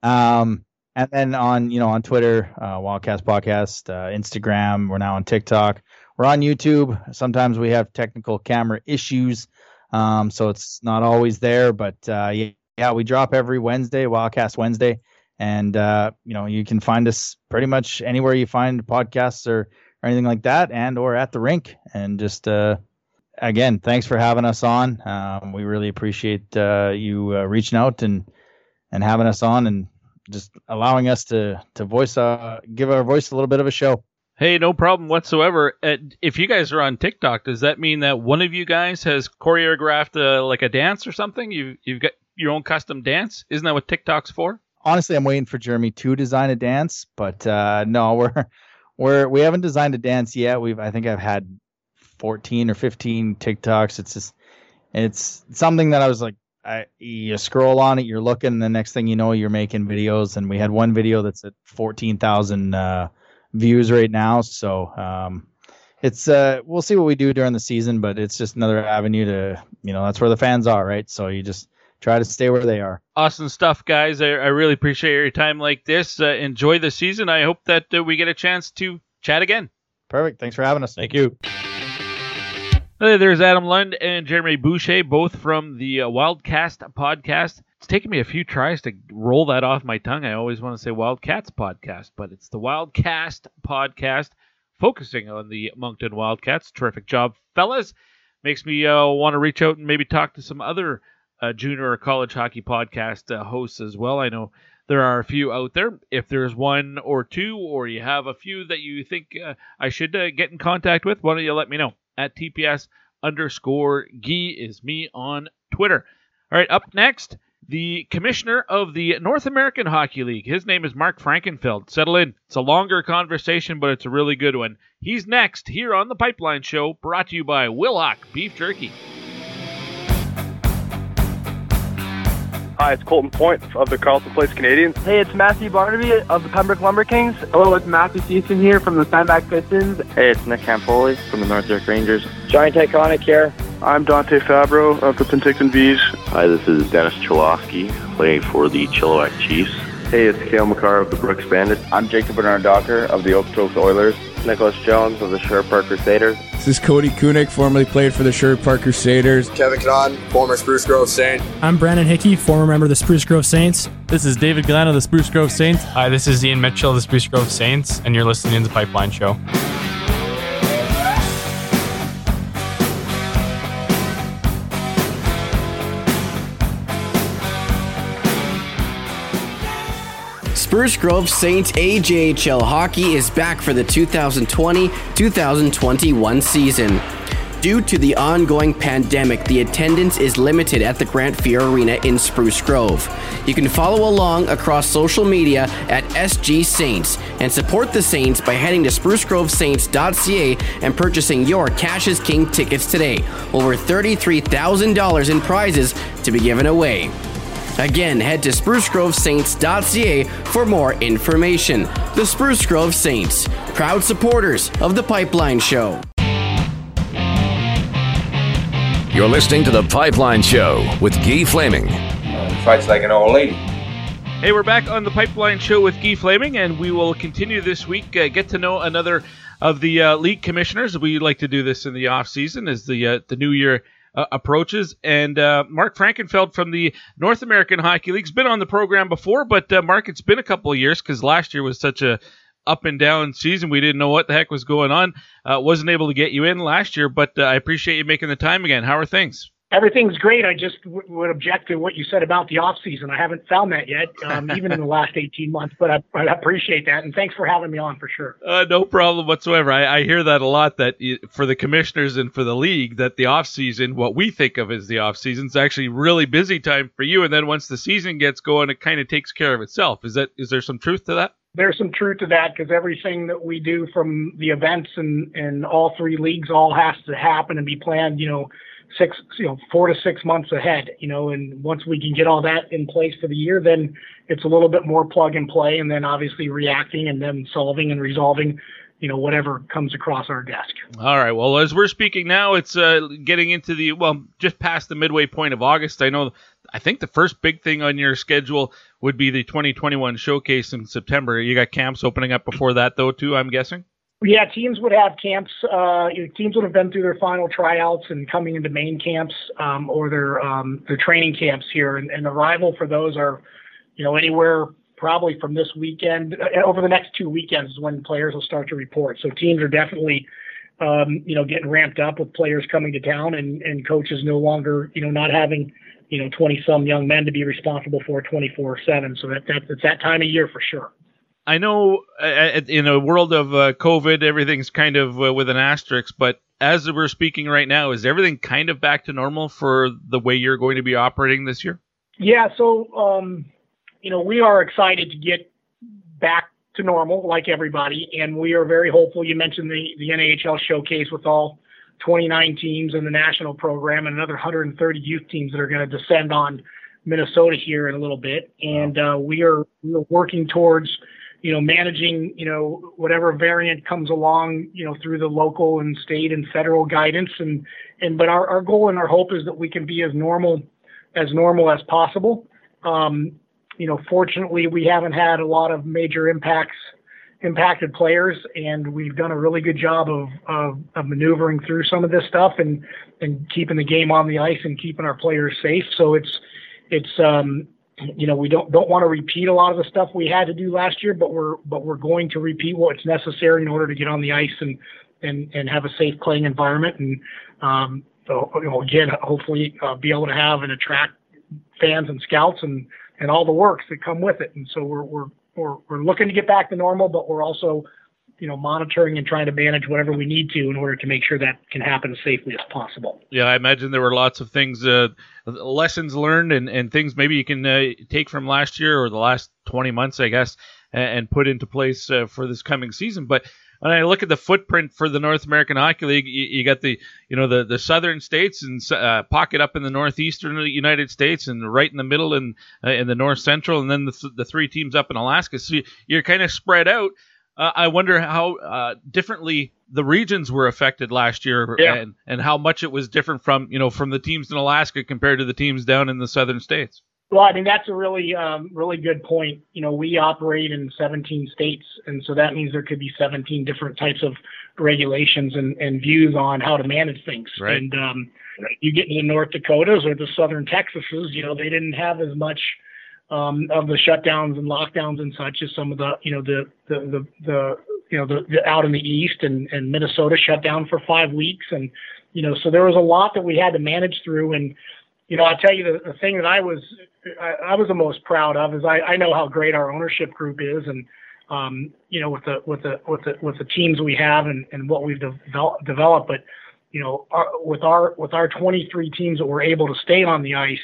Um, and then on you know on Twitter, Wildcast Podcast, Instagram. We're now on TikTok. We're on YouTube. Sometimes we have technical camera issues. Um, so it's not always there, but uh, yeah, yeah, we drop every Wednesday, Wildcast Wednesday, and uh, you know you can find us pretty much anywhere you find podcasts or, or anything like that, and or at the rink. And just uh, again, thanks for having us on. Um, we really appreciate uh, you uh, reaching out and and having us on and just allowing us to to voice uh give our voice a little bit of a show. Hey, no problem whatsoever. If you guys are on TikTok, does that mean that one of you guys has choreographed uh, like a dance or something? You you've got your own custom dance? Isn't that what TikTok's for? Honestly, I'm waiting for Jeremy to design a dance, but uh, no, we're we're we haven't designed a dance yet. We've I think I've had 14 or 15 TikToks. It's just it's something that I was like I, you scroll on it, you're looking, the next thing you know, you're making videos. And we had one video that's at 14,000 uh, views right now. So um, it's uh, we'll see what we do during the season, but it's just another avenue to you know that's where the fans are, right? So you just try to stay where they are. Awesome stuff, guys. I, I really appreciate your time like this. Uh, enjoy the season. I hope that uh, we get a chance to chat again. Perfect. Thanks for having us. Thank you. Hey, there's Adam Lund and Jeremy Boucher, both from the uh, Wildcast podcast. It's taken me a few tries to roll that off my tongue. I always want to say Wildcats podcast, but it's the Wildcast podcast, focusing on the Moncton Wildcats. Terrific job, fellas. Makes me uh, want to reach out and maybe talk to some other uh, junior or college hockey podcast uh, hosts as well. I know there are a few out there. If there's one or two, or you have a few that you think uh, I should uh, get in contact with, why don't you let me know? At TPS underscore Gee is me on Twitter. All right, up next, the commissioner of the North American Hockey League. His name is Mark Frankenfeld. Settle in. It's a longer conversation, but it's a really good one. He's next here on The Pipeline Show, brought to you by Wilhauk Beef Jerky. Hi, it's Colton Point of the Carleton Place Canadians. Hey, it's Matthew Barnaby of the Pembroke Lumber Kings. Hello, it's Matthew Season here from the Steinbach Pistons. Hey, it's Nick Campoli from the North York Rangers. Jonny Tychonick here. I'm Dante Fabro of the Penticton Vees. Hi, this is Dennis Cholowski, playing for the Chilliwack Chiefs. Hey, it's Cale Makar of the Brooks Bandits. I'm Jacob Bernard Docker of the Okotoks Oilers. Nicholas Jones of the Sherwood Park Crusaders. This is Cody Kunik, formerly played for the Sherwood Park Crusaders. Kevin Knott, former Spruce Grove Saint. I'm Brandon Hickey, former member of the Spruce Grove Saints. This is David Glenn of the Spruce Grove Saints. Hi, this is Ian Mitchell of the Spruce Grove Saints, and you're listening to the Pipeline Show. Spruce Grove Saints AJHL hockey is back for the 2020 2021 season. Due to the ongoing pandemic, the attendance is limited at the Grant Fuhr Arena in Spruce Grove. You can follow along across social media at SG Saints and support the Saints by heading to sprucegrovesaints.ca and purchasing your Cash is King tickets today. Over $33,000 in prizes to be given away. Again, head to sprucegrovesaints.ca for more information. The Spruce Grove Saints, proud supporters of the Pipeline Show. You're listening to The Pipeline Show with Guy Flaming. Fights like an old lady. Hey, we're back on the Pipeline Show with Guy Flaming, and we will continue this week. Uh, get to know another of the uh, league commissioners. We like to do this in the off season as the uh, the new year uh, approaches. And uh, Mark Frankenfeld from the North American Hockey League's been on the program before, but uh, Mark, it's been a couple of years because last year was such a up and down season. We didn't know what the heck was going on. Uh, wasn't able to get you in last year, but uh, I appreciate you making the time again. How are things? Everything's great. I just w- would object to what you said about the off season. I haven't found that yet, um, even in the last 18 months. But I, I, appreciate that, and thanks for having me on for sure. Uh, no problem whatsoever. I, I, hear that a lot. That for the commissioners and for the league, that the off season, what we think of as the off season, is actually really busy time for you. And then once the season gets going, it kind of takes care of itself. Is that is there some truth to that? there's some truth to that because everything that we do from the events and and all three leagues all has to happen and be planned you know six you know four to six months ahead you know and once we can get all that in place for the year then it's a little bit more plug and play and then obviously reacting and then solving and resolving you know whatever comes across our desk all right well as we're speaking now it's uh, getting into the well just past the midway point of august i know I think the first big thing on your schedule would be the 2021 showcase in September. You got camps opening up before that, though, too. I'm guessing. Yeah, teams would have camps. Uh, teams would have been through their final tryouts and coming into main camps um, or their um, their training camps here, and, and arrival for those are, you know, anywhere probably from this weekend uh, over the next two weekends is when players will start to report. So teams are definitely um, you know, getting ramped up with players coming to town and, and coaches no longer, you know, not having you know, 20 some young men to be responsible for 24 7. So that, that, it's that time of year for sure. I know uh, in a world of uh, COVID, everything's kind of uh, with an asterisk, but as we're speaking right now, is everything kind of back to normal for the way you're going to be operating this year? Yeah. So, um, you know, we are excited to get back to normal like everybody, and we are very hopeful. You mentioned the, the NHL showcase with all 29 teams in the national program and another 130 youth teams that are going to descend on Minnesota here in a little bit. And uh, we are we are working towards, you know, managing, you know, whatever variant comes along, you know, through the local and state and federal guidance. And and but our, our goal and our hope is that we can be as normal as normal as possible. Um, you know, fortunately, we haven't had a lot of major impacts impacted players, and we've done a really good job of, of, of maneuvering through some of this stuff and and keeping the game on the ice and keeping our players safe. So it's it's um, you know we don't don't want to repeat a lot of the stuff we had to do last year, but we're but we're going to repeat what's necessary in order to get on the ice and and and have a safe playing environment and um, so, you know, again hopefully uh, be able to have and attract fans and scouts and and all the works that come with it. And so we're we're we're, we're looking to get back to normal, but we're also, you know monitoring and trying to manage whatever we need to in order to make sure that can happen as safely as possible. Yeah, I imagine there were lots of things, uh, lessons learned, and, and things maybe you can uh, take from last year or the last 20 months, I guess, and, and put into place uh, for this coming season. But when I look at the footprint for the North American Hockey League, you, you got the you know the the southern states and uh, pocket up in the northeastern United States and right in the middle and uh, in the north central, and then the, th- the three teams up in Alaska. So you're kind of spread out. Uh, I wonder how uh, differently the regions were affected last year, yeah. and and how much it was different from you know from the teams in Alaska compared to the teams down in the southern states. Well, I mean that's a really, um, really good point. You know, we operate in 17 states, and so that means there could be 17 different types of regulations and, and views on how to manage things. Right. And um, you get into the North Dakotas or the Southern Texases, you know, they didn't have as much um, of the shutdowns and lockdowns and such as some of the, you know, the the the, the you know the, the out in the east and, and Minnesota shut down for five weeks, and you know, so there was a lot that we had to manage through and you know, I'll tell you the, the thing that I was I, I was the most proud of is I, I know how great our ownership group is, and um, you know, with the with the with the with the teams we have and, and what we've develop, developed. But you know, our, with our with our 23 teams that were able to stay on the ice,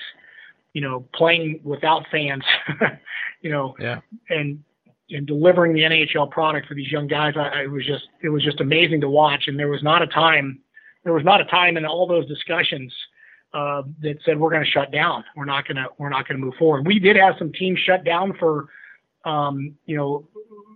you know, playing without fans, you know, yeah, and and delivering the NHL product for these young guys, I, it was just it was just amazing to watch. And there was not a time there was not a time in all those discussions uh, that said we're going to shut down. We're not going to we're not going to move forward. We did have some teams shut down for, um, you know,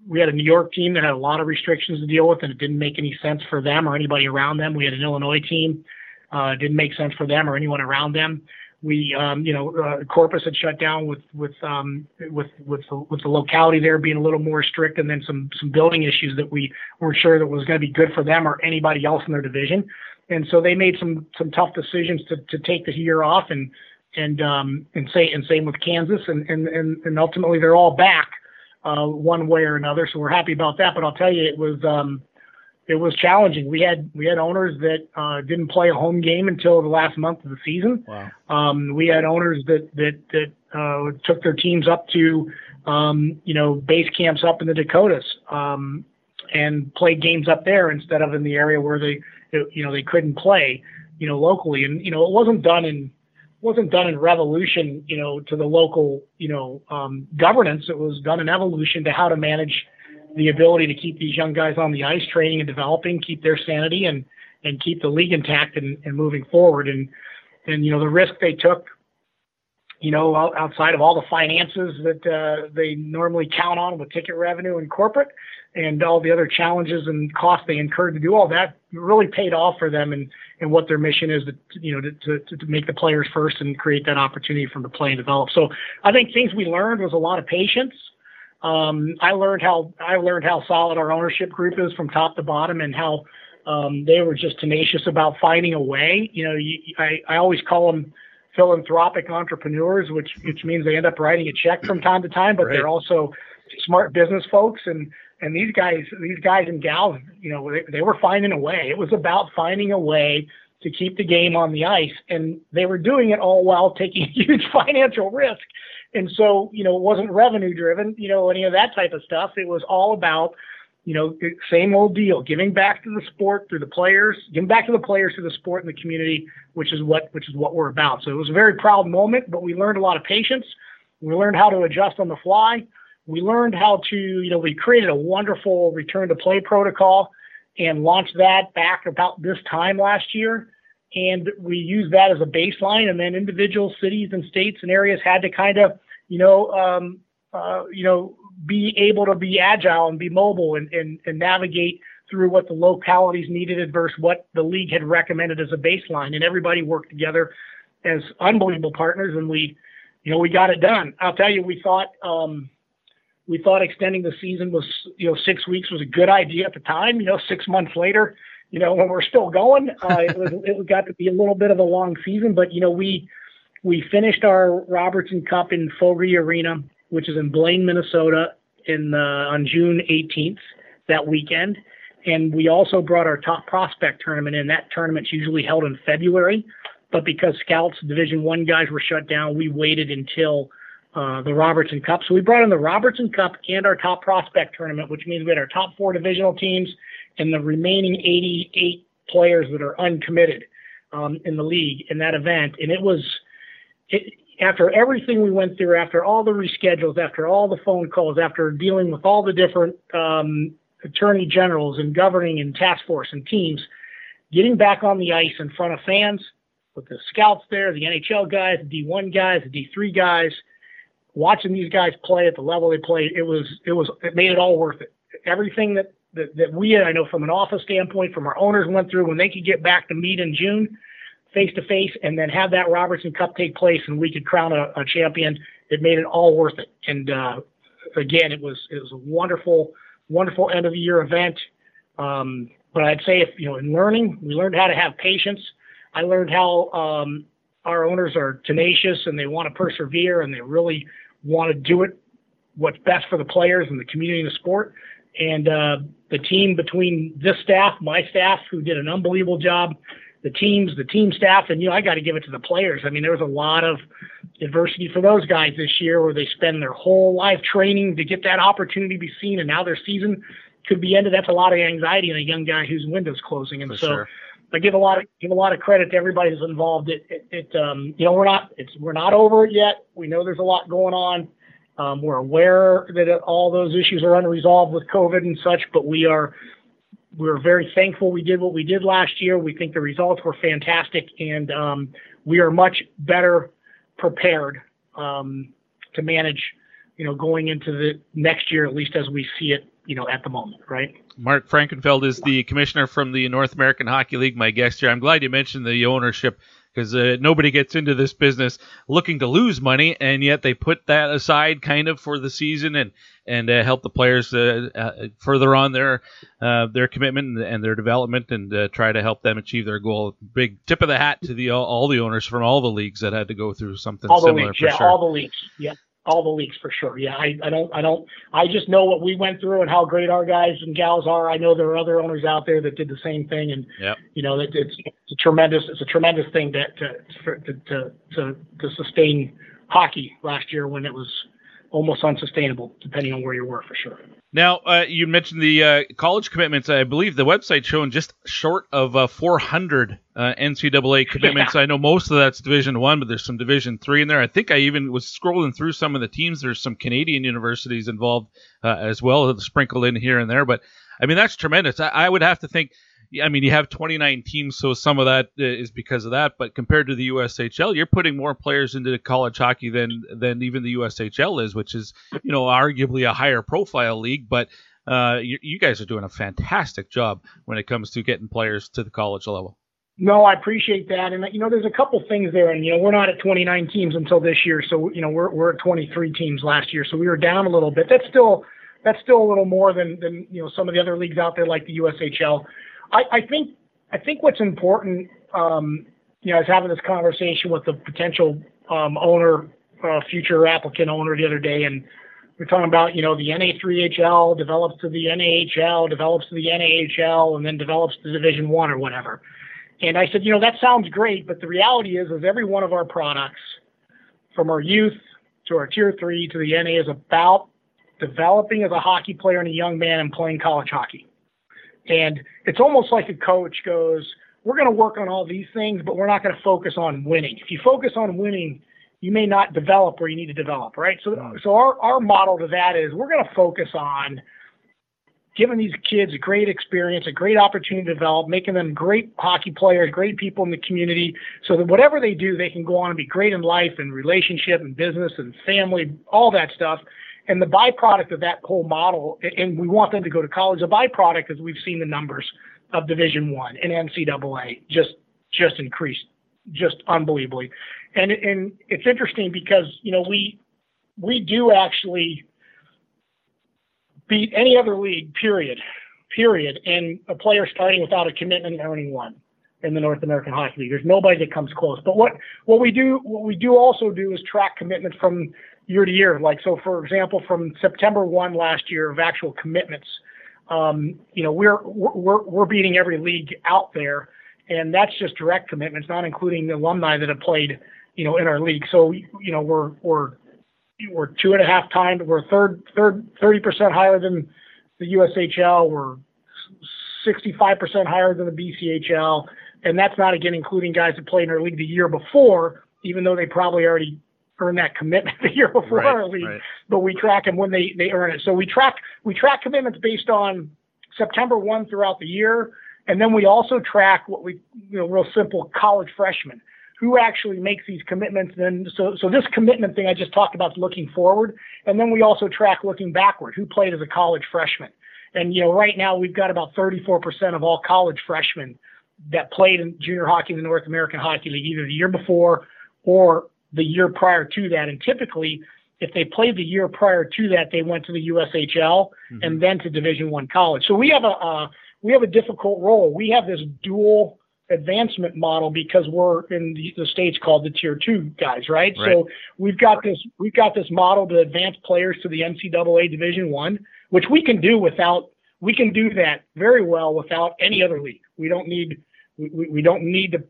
we had a New York team that had a lot of restrictions to deal with, and it didn't make any sense for them or anybody around them. We had an Illinois team, uh, didn't make sense for them or anyone around them. We, um, you know, uh, Corpus had shut down with with um, with with the, with the locality there being a little more strict, and then some some building issues that we weren't sure that was going to be good for them or anybody else in their division and so they made some some tough decisions to, to take the year off and and um and say and same with Kansas and and and, and ultimately they're all back uh, one way or another. So we're happy about that. But I'll tell you, it was um, it was challenging. We had we had owners that uh, didn't play a home game until the last month of the season. Wow. Um, we had owners that that that uh, took their teams up to um, you know base camps up in the Dakotas um, and played games up there instead of in the area where they you know they couldn't play you know locally and you know it wasn't done in wasn't done in revolution you know to the local you know um, governance it was done in evolution to how to manage the ability to keep these young guys on the ice training and developing keep their sanity and and keep the league intact and, and moving forward and and you know the risk they took you know outside of all the finances that uh, they normally count on with ticket revenue and corporate and all the other challenges and costs they incurred to do all that really paid off for them and, and what their mission is to, you know, to, to, to make the players first and create that opportunity for them to play and develop. So I think things we learned was a lot of patience. Um, I learned how, I learned how solid our ownership group is from top to bottom and how, um, they were just tenacious about finding a way. You know, you, I, I always call them philanthropic entrepreneurs, which, which means they end up writing a check from time to time, but right. they're also smart business folks and, and these guys, these guys and gals, you know, they, they were finding a way. It was about finding a way to keep the game on the ice, and they were doing it all while taking huge financial risk. And so, you know, it wasn't revenue driven, you know, any of that type of stuff. It was all about, you know, same old deal, giving back to the sport through the players, giving back to the players through the sport and the community, which is what which is what we're about. So it was a very proud moment, but we learned a lot of patience. We learned how to adjust on the fly we learned how to, you know, we created a wonderful return to play protocol and launched that back about this time last year. And we used that as a baseline. And then individual cities and states and areas had to kind of, you know, um, uh, you know, be able to be agile and be mobile and, and, and navigate through what the localities needed versus what the league had recommended as a baseline. And everybody worked together as unbelievable partners. And we, you know, we got it done. I'll tell you, we thought, um, we thought extending the season was, you know, six weeks was a good idea at the time. You know, six months later, you know, when we're still going, uh, it, was, it got to be a little bit of a long season. But you know, we we finished our Robertson Cup in Fogerty Arena, which is in Blaine, Minnesota, in uh, on June 18th that weekend. And we also brought our top prospect tournament in. That tournament's usually held in February, but because Scouts Division One guys were shut down, we waited until uh, the Robertson Cup. So we brought in the Robertson Cup and our top prospect tournament, which means we had our top four divisional teams and the remaining 88 players that are uncommitted um, in the league in that event. And it was, after everything we went through, after all the reschedules, after all the phone calls, after dealing with all the different um, attorney generals and governing and task force and teams, getting back on the ice in front of fans with the scouts there, the NHL guys, the D1 guys, the D3 guys, watching these guys play at the level they played, it was it was it made it all worth it. Everything that that, that we I know from an office standpoint, from our owners went through when they could get back to meet in June face to face and then have that Robertson Cup take place and we could crown a, a champion, it made it all worth it. And uh, again, it was it was a wonderful, wonderful end of the year event. Um, but I'd say if you know in learning, we learned how to have patience. I learned how um, our owners are tenacious and they want to persevere and they really want to do it what's best for the players and the community and the sport. And uh, the team between this staff, my staff, who did an unbelievable job, the teams, the team staff, and you know, I got to give it to the players. I mean, there was a lot of adversity for those guys this year where they spend their whole life training to get that opportunity to be seen, and now their season could be ended. That's a lot of anxiety in a young guy whose window's closing. And For so sure. I give a lot of give a lot of credit to everybody who's involved. It, it, it um, you know, we're not it's we're not over it yet. We know there's a lot going on. Um, we're aware that all those issues are unresolved with COVID and such, but we are we're very thankful we did what we did last year. We think the results were fantastic, and um, we are much better prepared um, to manage, you know, going into the next year, at least as we see it, you know, at the moment, right? Mark Frankenfeld is the commissioner from the North American Hockey League, my guest here. I'm glad you mentioned the ownership because uh, nobody gets into this business looking to lose money, and yet they put that aside kind of for the season and and uh, help the players uh, uh, further on their uh, their commitment and, their development, and uh, try to help them achieve their goal. Big tip of the hat to the all, all the owners from all the leagues that had to go through something all the similar leagues, for yeah, sure. all the leagues, yeah, all the leagues for sure. Yeah, I, I don't, I don't, I just know what we went through and how great our guys and gals are. I know there are other owners out there that did the same thing, and Yep. you know, it, it's, it's a tremendous, it's a tremendous thing to to to to, to, to sustain hockey last year when it was almost unsustainable, depending on where you were, for sure. Now, uh, you mentioned the uh, college commitments. I believe the website showing just short of uh, 400 uh, NCAA commitments. I know most of that's Division One, but there's some Division Three in there. I think I even was scrolling through some of the teams. There's some Canadian universities involved uh, as well, sprinkled in here and there. But I mean, that's tremendous. I, I would have to think. I mean, you have 29 teams, so some of that uh, because of that. But compared to the USHL, you're putting more players into college hockey than than even the USHL is, which is you know arguably a higher profile league. But uh, you, you guys are doing a fantastic job when it comes to getting players to the college level. No, I appreciate that, and you know, there's a couple things there, and you know, we're not at 29 teams until this year, so you know, we're we're at 23 teams last year, so we were down a little bit. That's still that's still a little more than than you know some of the other leagues out there like the USHL. I, I think I think what's important, um, you know, I was having this conversation with the potential um, owner, uh, future applicant owner the other day, and we're talking about you know the NA3HL develops to the NAHL, develops to the NAHL, and then develops to Division One or whatever. And I said, you know, that sounds great, but the reality is, is every one of our products, from our youth to our tier three to the NA, is about developing as a hockey player and a young man and playing college hockey. And it's almost like a coach goes, we're going to work on all these things, but we're not going to focus on winning. If you focus on winning, you may not develop where you need to develop, right? So, so our, our model to that is we're going to focus on giving these kids a great experience, a great opportunity to develop, making them great hockey players, great people in the community, so that whatever they do, they can go on and be great in life and relationship and business and family, all that stuff. And the byproduct of that whole model, and we want them to go to college. The byproduct is we've seen the numbers of Division One and NCAA just just increased, just unbelievably. And and it's interesting because you know we we do actually beat any other league, period, period, and a player starting without a commitment and earning one in the North American Hockey League. There's nobody that comes close. But what what we do what we do also do is track commitment from year to year. Like so, for example, from September one last year of actual commitments, um, you know we're we're we're beating every league out there, and that's just direct commitments, not including the alumni that have played, you know, in our league. So you know we're we're we're two and a half times. We're third, third, thirty percent higher than the USHL. We're sixty-five percent higher than the BCHL, and that's not again including guys that played in our league the year before, even though they probably already earned that commitment the year before Right, our league. right. But we track them when they they earn it. So we track we track commitments based on September one throughout the year, and then we also track what we you know real simple college freshmen who actually makes these commitments. Then so so this commitment thing I just talked about looking forward, and then we also track looking backward who played as a college freshman. And you know right now we've got about 34% of all college freshmen that played in junior hockey in the North American Hockey League either the year before or the year prior to that. And typically, if they played the year prior to that, they went to the USHL and then to Division One college. So we have a uh, we have a difficult role. We have this dual advancement model because we're in the, the states called the tier two guys, right? Right. So we've got this we've got this model to advance players to the NCAA Division One, which we can do without we can do that very well without any other league. We don't need we, we- we don't need to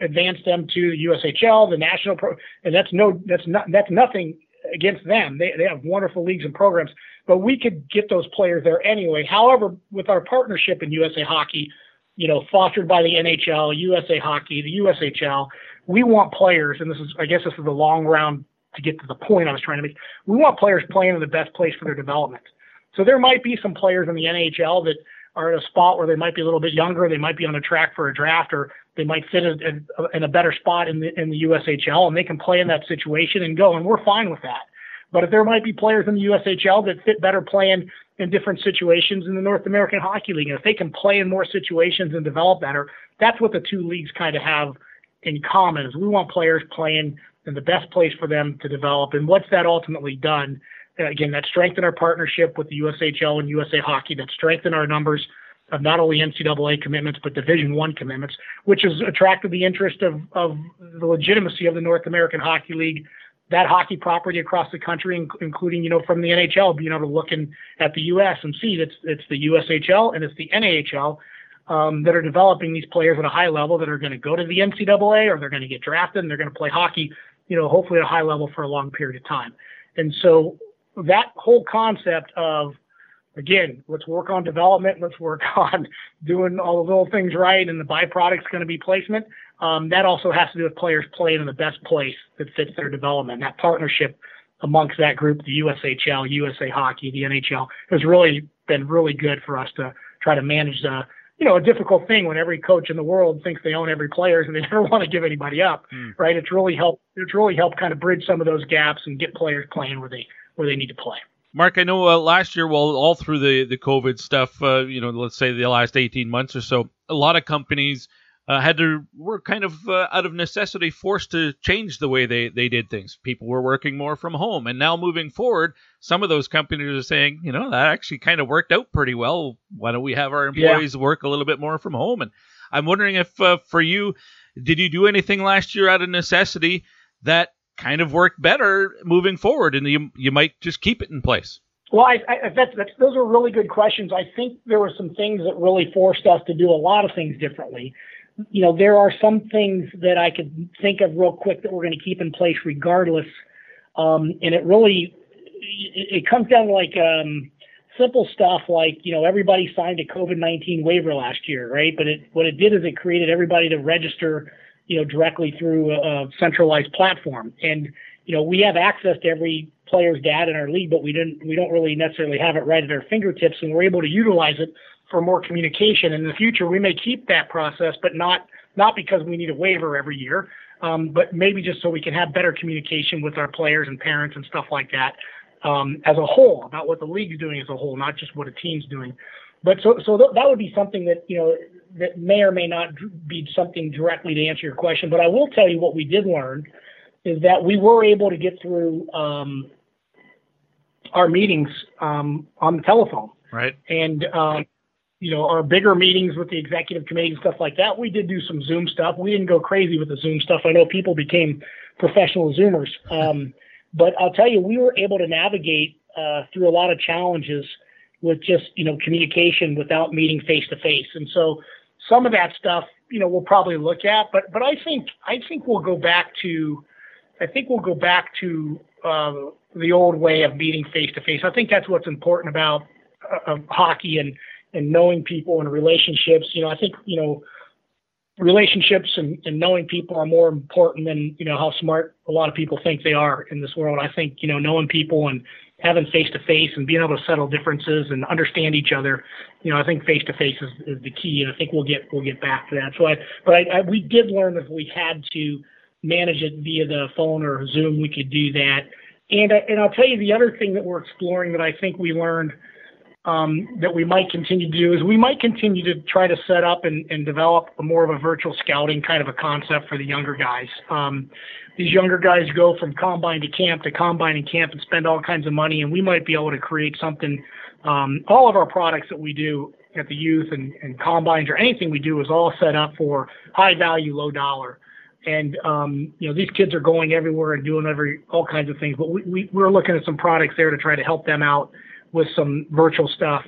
advance them to the USHL, the national pro, and that's no, that's not, that's nothing against them. They, they have wonderful leagues and programs, but we could get those players there anyway. However, with our partnership in USA Hockey, you know, fostered by the NHL, USA Hockey, the USHL, we want players, and this is, I guess this is the long round to get to the point I was trying to make. We want players playing in the best place for their development. So there might be some players in the NHL that are at a spot where they might be a little bit younger, they might be on the track for a draft, or they might fit in, in, a better spot in the in the USHL, and they can play in that situation and go, and we're fine with that. But if there might be players in the USHL that fit better playing in different situations in the North American Hockey League, and if they can play in more situations and develop better, that's what the two leagues kind of have in common. Is we want players playing in the best place for them to develop, and what's that ultimately done? Again, that strengthened our partnership with the USHL and USA Hockey. That strengthened our numbers of not only NCAA commitments but Division One commitments, which has attracted the interest of, of the legitimacy of the North American Hockey League, that hockey property across the country, in- including you know from the NHL, being able to look in at the U.S. and see that it's, it's the USHL and it's the NAHL um, that are developing these players at a high level that are going to go to the NCAA or they're going to get drafted and they're going to play hockey, you know, hopefully at a high level for a long period of time. And so that whole concept of again, let's work on development. Let's work on doing all the little things right, and the byproduct's going to be placement. Um, that also has to do with players playing in the best place that fits their development. That partnership amongst that group, the USHL, USA Hockey, the NHL, has really been really good for us to try to manage the, you know, a difficult thing when every coach in the world thinks they own every player and they never want to give anybody up, right? It's really helped. It's really helped kind of bridge some of those gaps and get players playing where they where they need to play. Mark, I know uh, last year, well, all through the the COVID stuff, uh, you know, let's say the last 18 months or so, a lot of companies uh, had to were kind of uh, out of necessity forced to change the way they they did things. People were working more from home, and now moving forward, some of those companies are saying, you know, that actually kind of worked out pretty well. Why don't we have our Yeah. employees work a little bit more from home? And I'm wondering if uh, for you, did you do anything last year out of necessity that kind of work better moving forward, and you you might just keep it in place? Well, I, I, that's, that's, those are really good questions. I think there were some things that really forced us to do a lot of things differently. You know, there are some things that I could think of real quick that we're going to keep in place regardless. Um, and it really, it, it comes down to like um, simple stuff like, you know, everybody signed a COVID 19 waiver last year, right? But it, what it did is it created everybody to register, you know, directly through a, centralized platform. And, you know, we have access to every player's data in our league, but we didn't, we don't really necessarily have it right at our fingertips, and we're able to utilize it for more communication. In the future, we may keep that process, but not not because we need a waiver every year, um, but maybe just so we can have better communication with our players and parents and stuff like that um, as a whole about what the league's doing as a whole, not just what a team's doing. But so so th- that would be something that you know that may or may not be something directly to answer your question. But I will tell you what we did learn is that we were able to get through um, our meetings um, on the telephone Right. and um, you know our bigger meetings with the executive committee and stuff like that. We did do some Zoom stuff. We didn't go crazy with the Zoom stuff. I know people became professional Zoomers, um, but I'll tell you, we were able to navigate uh, through a lot of challenges with just you know communication without meeting face to face. And so some of that stuff, you know, we'll probably look at. But but I think I think we'll go back to I think we'll go back to uh, the old way of meeting face to face. I think that's what's important about uh, hockey and and knowing people and relationships. You know, I think you know relationships and, and knowing people are more important than you know how smart a lot of people think they are in this world. I think you know knowing people and having face to face and being able to settle differences and understand each other. You know, I think face to face is the key, and I think we'll get we'll get back to that. So I, but I, I, we did learn if we had to manage it via the phone or Zoom, we could do that. And and I'll tell you the other thing that we're exploring that I think we learned um, that we might continue to do is we might continue to try to set up and, and develop more of a virtual scouting kind of a concept for the younger guys. Um, these younger guys go from combine to camp to combine and camp and spend all kinds of money, and we might be able to create something. Um, all of our products that we do at the youth and, and combines or anything we do is all set up for high value, low dollar. And um, you know these kids are going everywhere and doing every all kinds of things, but we, we we're looking at some products there to try to help them out with some virtual stuff,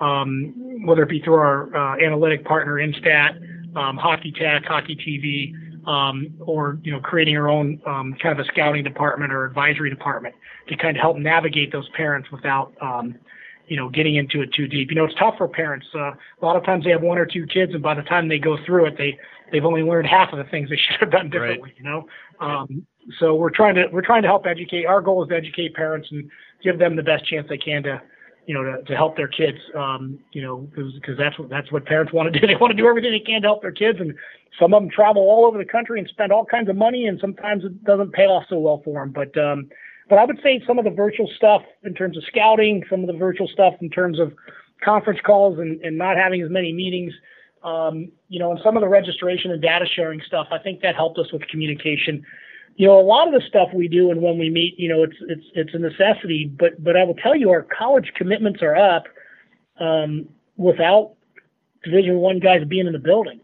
um, whether it be through our uh, analytic partner Instat, um, Hockey Tech, Hockey TV, um, or you know creating our own um, kind of a scouting department or advisory department to kind of help navigate those parents without um, you know getting into it too deep. You know it's tough for parents. Uh, a lot of times they have one or two kids, and by the time they go through it, they they've only learned half of the things they should have done differently. Right. You know, um, so we're trying to we're trying to help educate. Our goal is to educate parents and give them the best chance they can to you know to, to help their kids um, you know because that's what that's what parents want to do. They want to do everything they can to help their kids and some of them travel all over the country and spend all kinds of money and sometimes it doesn't pay off so well for them but um, but I would say some of the virtual stuff in terms of scouting some of the virtual stuff in terms of conference calls and, and not having as many meetings um, you know and some of the registration and data sharing stuff I think that helped us with communication you know, a lot of the stuff we do and when we meet, you know, it's it's it's a necessity. But but I will tell you, our college commitments are up um, without Division One guys being in the building.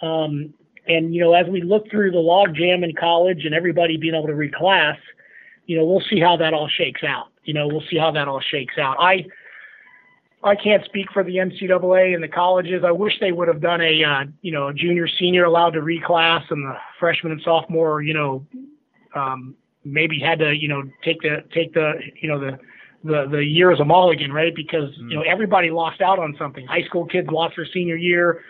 Um, and you know, as we look through the log jam in college and everybody being able to reclass, you know, we'll see how that all shakes out. You know, we'll see how that all shakes out. I I can't speak for the NCAA and the colleges. I wish they would have done a, uh, you know, junior, senior allowed to reclass, and the freshman and sophomore, you know, um, maybe had to, you know, take the take the, you know, the the the year as a mulligan, right? Because mm. you know everybody lost out on something. High school kids lost their senior year,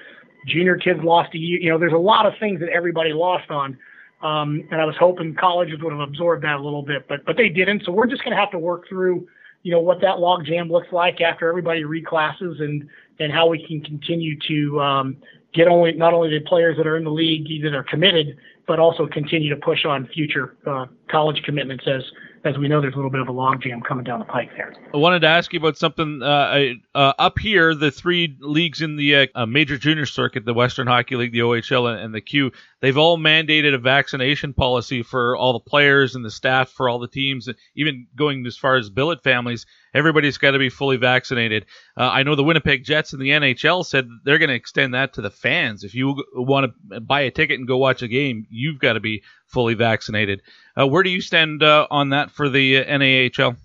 junior kids lost a year. You know, there's a lot of things that everybody lost on. Um, and I was hoping colleges would have absorbed that a little bit, but but they didn't. So we're just going to have to work through you know what that log jam looks like after everybody reclasses and and how we can continue to um, get only not only the players that are in the league that are committed, but also continue to push on future uh, college commitments as as we know there's a little bit of a logjam coming down the pike there. I wanted to ask you about something uh, uh, up here. The three leagues in the uh, uh major junior circuit, the Western Hockey League, the OHL, and the Q, they've all mandated a vaccination policy for all the players and the staff for all the teams, even going as far as billet families everybody's got to be fully vaccinated. Uh, I know the Winnipeg Jets and the NHL said they're going to extend that to the fans. If you want to buy a ticket and go watch a game, you've got to be fully vaccinated. Uh, where do you stand uh, on that for the uh, NAHL?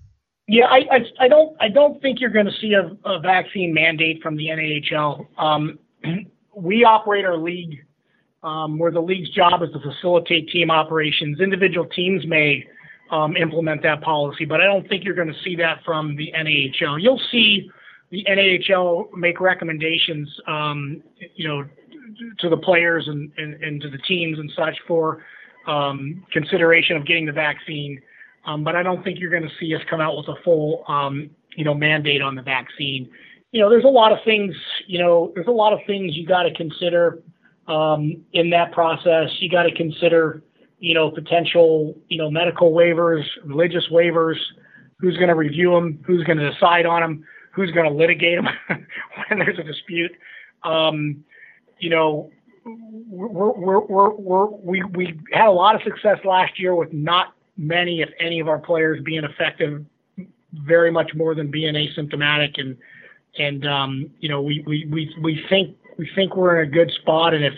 Yeah, I, I, I, don't I don't think you're going to see a, a, vaccine mandate from the NHL. Um, we operate our league um, where the league's job is to facilitate team operations. Individual teams may um, implement that policy. But I don't think you're going to see that from the NAHL. You'll see the NAHL make recommendations, um, you know, to the players and, and, and, to the teams and such for um, consideration of getting the vaccine. Um, but I don't think you're going to see us come out with a full, um, you know, mandate on the vaccine. You know, there's a lot of things, you know, there's a lot of things you got to consider um, in that process. You got to consider, you know, potential, you know, medical waivers, religious waivers, who's going to review them, who's going to decide on them, who's going to litigate them when there's a dispute. Um, you know, we're, we're, we're, we're, we we had a lot of success last year with not many, if any, of our players being effective, very much more than being asymptomatic. And and um, you know, we, we we we think we think we're in a good spot. And if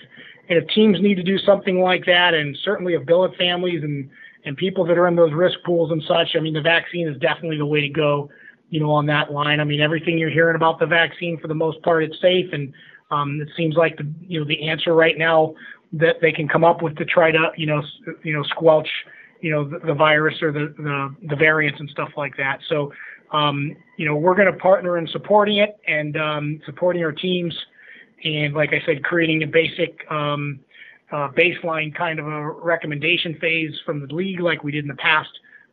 and if teams need to do something like that, and certainly if billet families and and people that are in those risk pools and such, I mean, the vaccine is definitely the way to go. You know, on that line. I mean, everything you're hearing about the vaccine, for the most part, it's safe, and um, it seems like the you know the answer right now that they can come up with to try to you know you know squelch you know, the, the virus or the, the, the variants and stuff like that. So, um, you know, we're going to partner in supporting it and um, supporting our teams. And like I said, creating a basic um, uh, baseline kind of a recommendation phase from the league like we did in the past.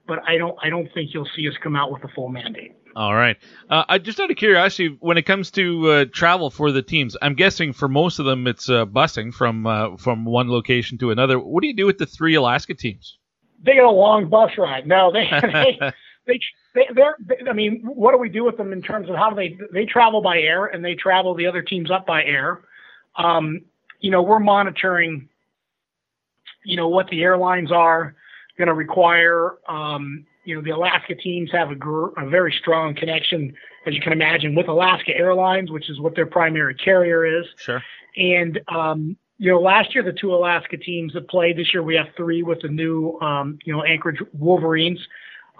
But I don't, I don't think you'll see us come out with a full mandate. All right. Uh, I just out of curiosity, when it comes to uh, travel for the teams, I'm guessing for most of them it's uh, busing from uh, from one location to another. What do you do with the three Alaska teams? They get a long bus ride. No, they they, they they they're they, I mean, what do we do with them in terms of how do they they travel by air and they travel the other teams up by air. Um, you know, we're monitoring. You know what the airlines are going to require. Um, you know, the Alaska teams have a, gr- a very strong connection, as you can imagine, with Alaska Airlines, which is what their primary carrier is. Sure. And, um, you know, last year the two Alaska teams that played. This year we have three with the new, um, you know, Anchorage Wolverines.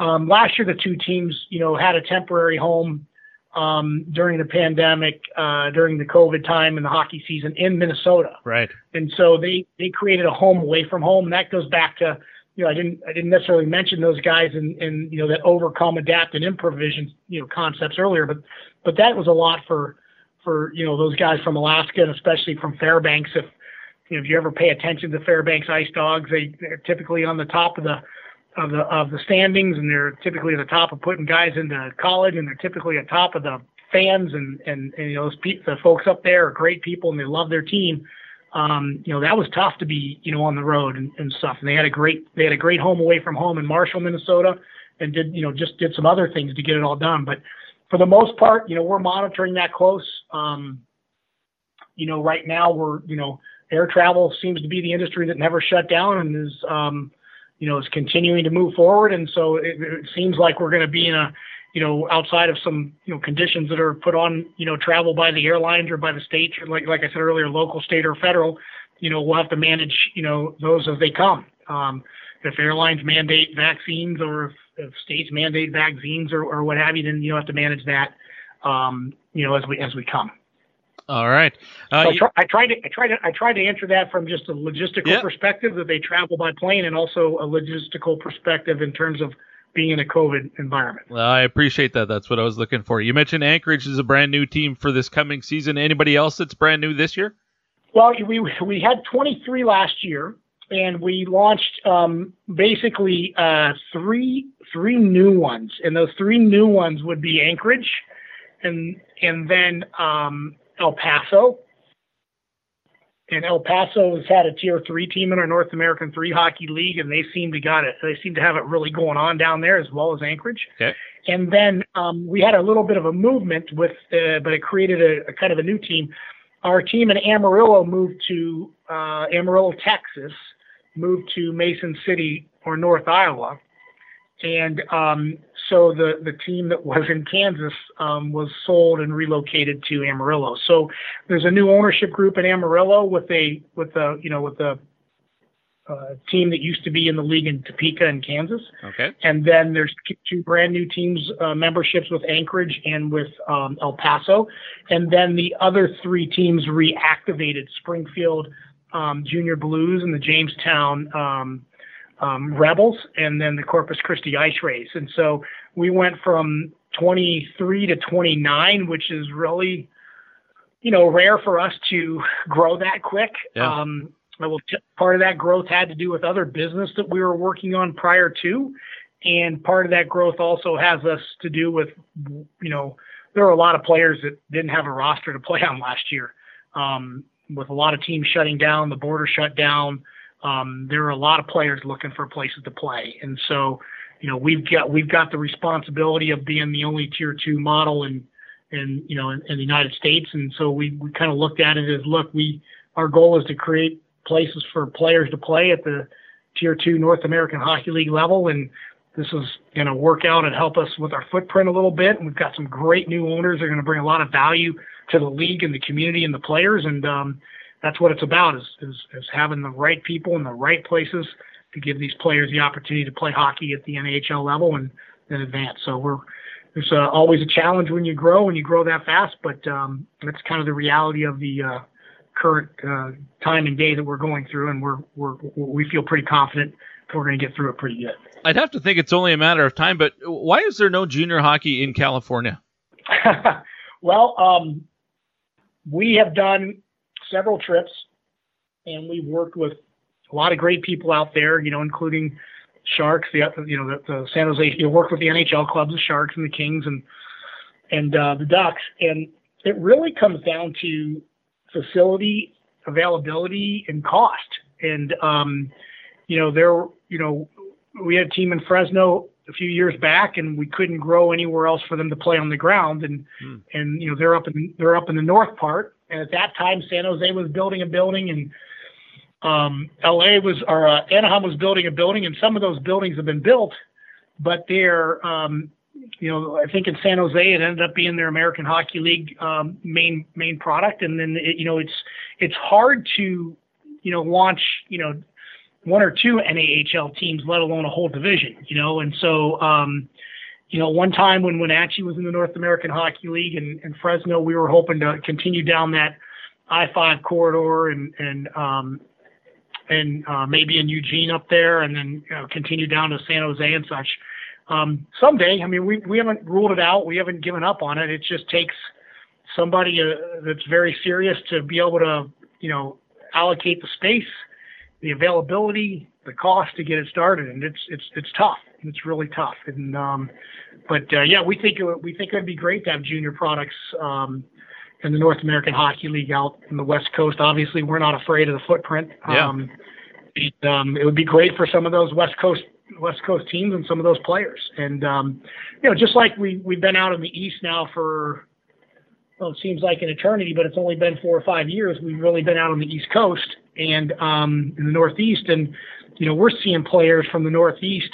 Um, last year the two teams, you know, had a temporary home um, during the pandemic, uh, during the COVID time and the hockey season in Minnesota. Right. And so they they created a home away from home. And that goes back to you know, I didn't I didn't necessarily mention those guys in, in you know that overcome, adapt, and improvision you know concepts earlier, but but that was a lot for for you know those guys from Alaska and especially from Fairbanks. If you know if you ever pay attention to Fairbanks Ice Dogs, they they're typically on the top of the of the of the standings, and they're typically at the top of putting guys into college, and they're typically at top of the fans, and and, and you know those pe- the folks up there are great people, and they love their team um, you know, that was tough to be, you know, on the road and, and stuff. And they had a great, they had a great home away from home in Marshall, Minnesota, and did, you know, just did some other things to get it all done. But for the most part, you know, we're monitoring that close. Um, you know, right now we're, you know, air travel seems to be the industry that never shut down and is, um, you know, is continuing to move forward. And so it, it seems like we're going to be in a, you know, outside of some, you know, conditions that are put on, you know, travel by the airlines or by the state, like like I said earlier, local, state, or federal, you know, we'll have to manage, you know, those as they come. Um, if airlines mandate vaccines or if, if states mandate vaccines or, or what have you, then you have to manage that, um, you know, as we as we come. All right. Uh, so I, try, I tried to I tried to I tried to answer that from just a logistical Yeah. perspective that they travel by plane, and also a logistical perspective in terms of being in a COVID environment. Well, I appreciate that. That's what I was looking for. You mentioned Anchorage is a brand new team for this coming season. Anybody else that's brand new this year? Well, we we had 23 last year, and we launched um, basically uh, three three new ones, and those three new ones would be Anchorage, and and then um, El Paso. And El Paso has had a tier three team in our North American three hockey league, and they seem to got it. They seem to have it really going on down there as well as Anchorage. Okay. And then um, we had a little bit of a movement with, uh, but it created a, a kind of a new team. Our team in Amarillo moved to uh, Amarillo, Texas, moved to Mason City or North Iowa, and um, so the the team that was in Kansas um, was sold and relocated to Amarillo. So there's a new ownership group in Amarillo with a with a you know with a uh, team that used to be in the league in Topeka in Kansas. Okay. And then there's two brand new teams uh, memberships with Anchorage and with um, El Paso. And then the other three teams reactivated Springfield um, Junior Blues and the Jamestown um, Rebels, and then the Corpus Christi IceRays. And so we went from 23 to 29, which is really, you know, rare for us to grow that quick. Yeah. Um, well, part of that growth had to do with other business that we were working on prior to, and part of that growth also has us to do with, you know, there were a lot of players that didn't have a roster to play on last year. Um, with a lot of teams shutting down, the border shut down. Um, there are a lot of players looking for places to play, and so, you know, we've got we've got the responsibility of being the only tier two model in, in you know, in, in the United States, and so we we kind of looked at it as, look, we our goal is to create places for players to play at the tier two North American Hockey League level, and this is going to work out and help us with our footprint a little bit. And we've got some great new owners that are going to bring a lot of value to the league and the community and the players, and um, that's what it's about is, is is having the right people in the right places to give these players the opportunity to play hockey at the NHL level and then advance. So we're there's uh, always a challenge when you grow and you grow that fast, but um, that's kind of the reality of the uh, current uh, time and day that we're going through, and we're we're we feel pretty confident we're going to get through it pretty good. I'd have to think it's only a matter of time, but why is there no junior hockey in California? well, um, we have done several trips, and we've worked with a lot of great people out there. You know, including Sharks, the you know the, the San Jose. You know, worked with the NHL clubs, the Sharks and the Kings, and and uh, the Ducks, and it really comes down to facility availability and cost. And um, you know, there, you know, we had a team in Fresno a few years back, and we couldn't grow anywhere else for them to play on the ground. And hmm. and you know, they're up in they're up in the north part. And at that time, San Jose was building a building, and um, LA was or uh, Anaheim was building a building, and some of those buildings have been built, but they're um, you know, I think in San Jose it ended up being their American Hockey League um, main main product, and then it, you know it's it's hard to you know launch you know one or two NAHL teams, let alone a whole division, you know, and so um, you know one time when Wenatchee was in the North American Hockey League and, and Fresno, we were hoping to continue down that I-5 corridor and and um, and uh, maybe in Eugene up there, and then you know, continue down to San Jose and such um, someday, I mean, we, we haven't ruled it out. We haven't given up on it. It just takes somebody uh, that's very serious to be able to, you know, allocate the space, the availability, the cost to get it started. And it's, it's, it's tough. It's really tough. And, um, but, uh, yeah, we think, it, we think it'd be great to have junior products, um, in the North American Hockey League out in the West Coast. Obviously, we're not afraid of the footprint. Yeah. Um, it, um, it would be great for some of those West Coast West Coast teams and some of those players. And um, you know, just like we we've been out in the East now for well, it seems like an eternity, but it's only been four or five years. We've really been out on the East Coast and um, in the Northeast, and you know, we're seeing players from the Northeast.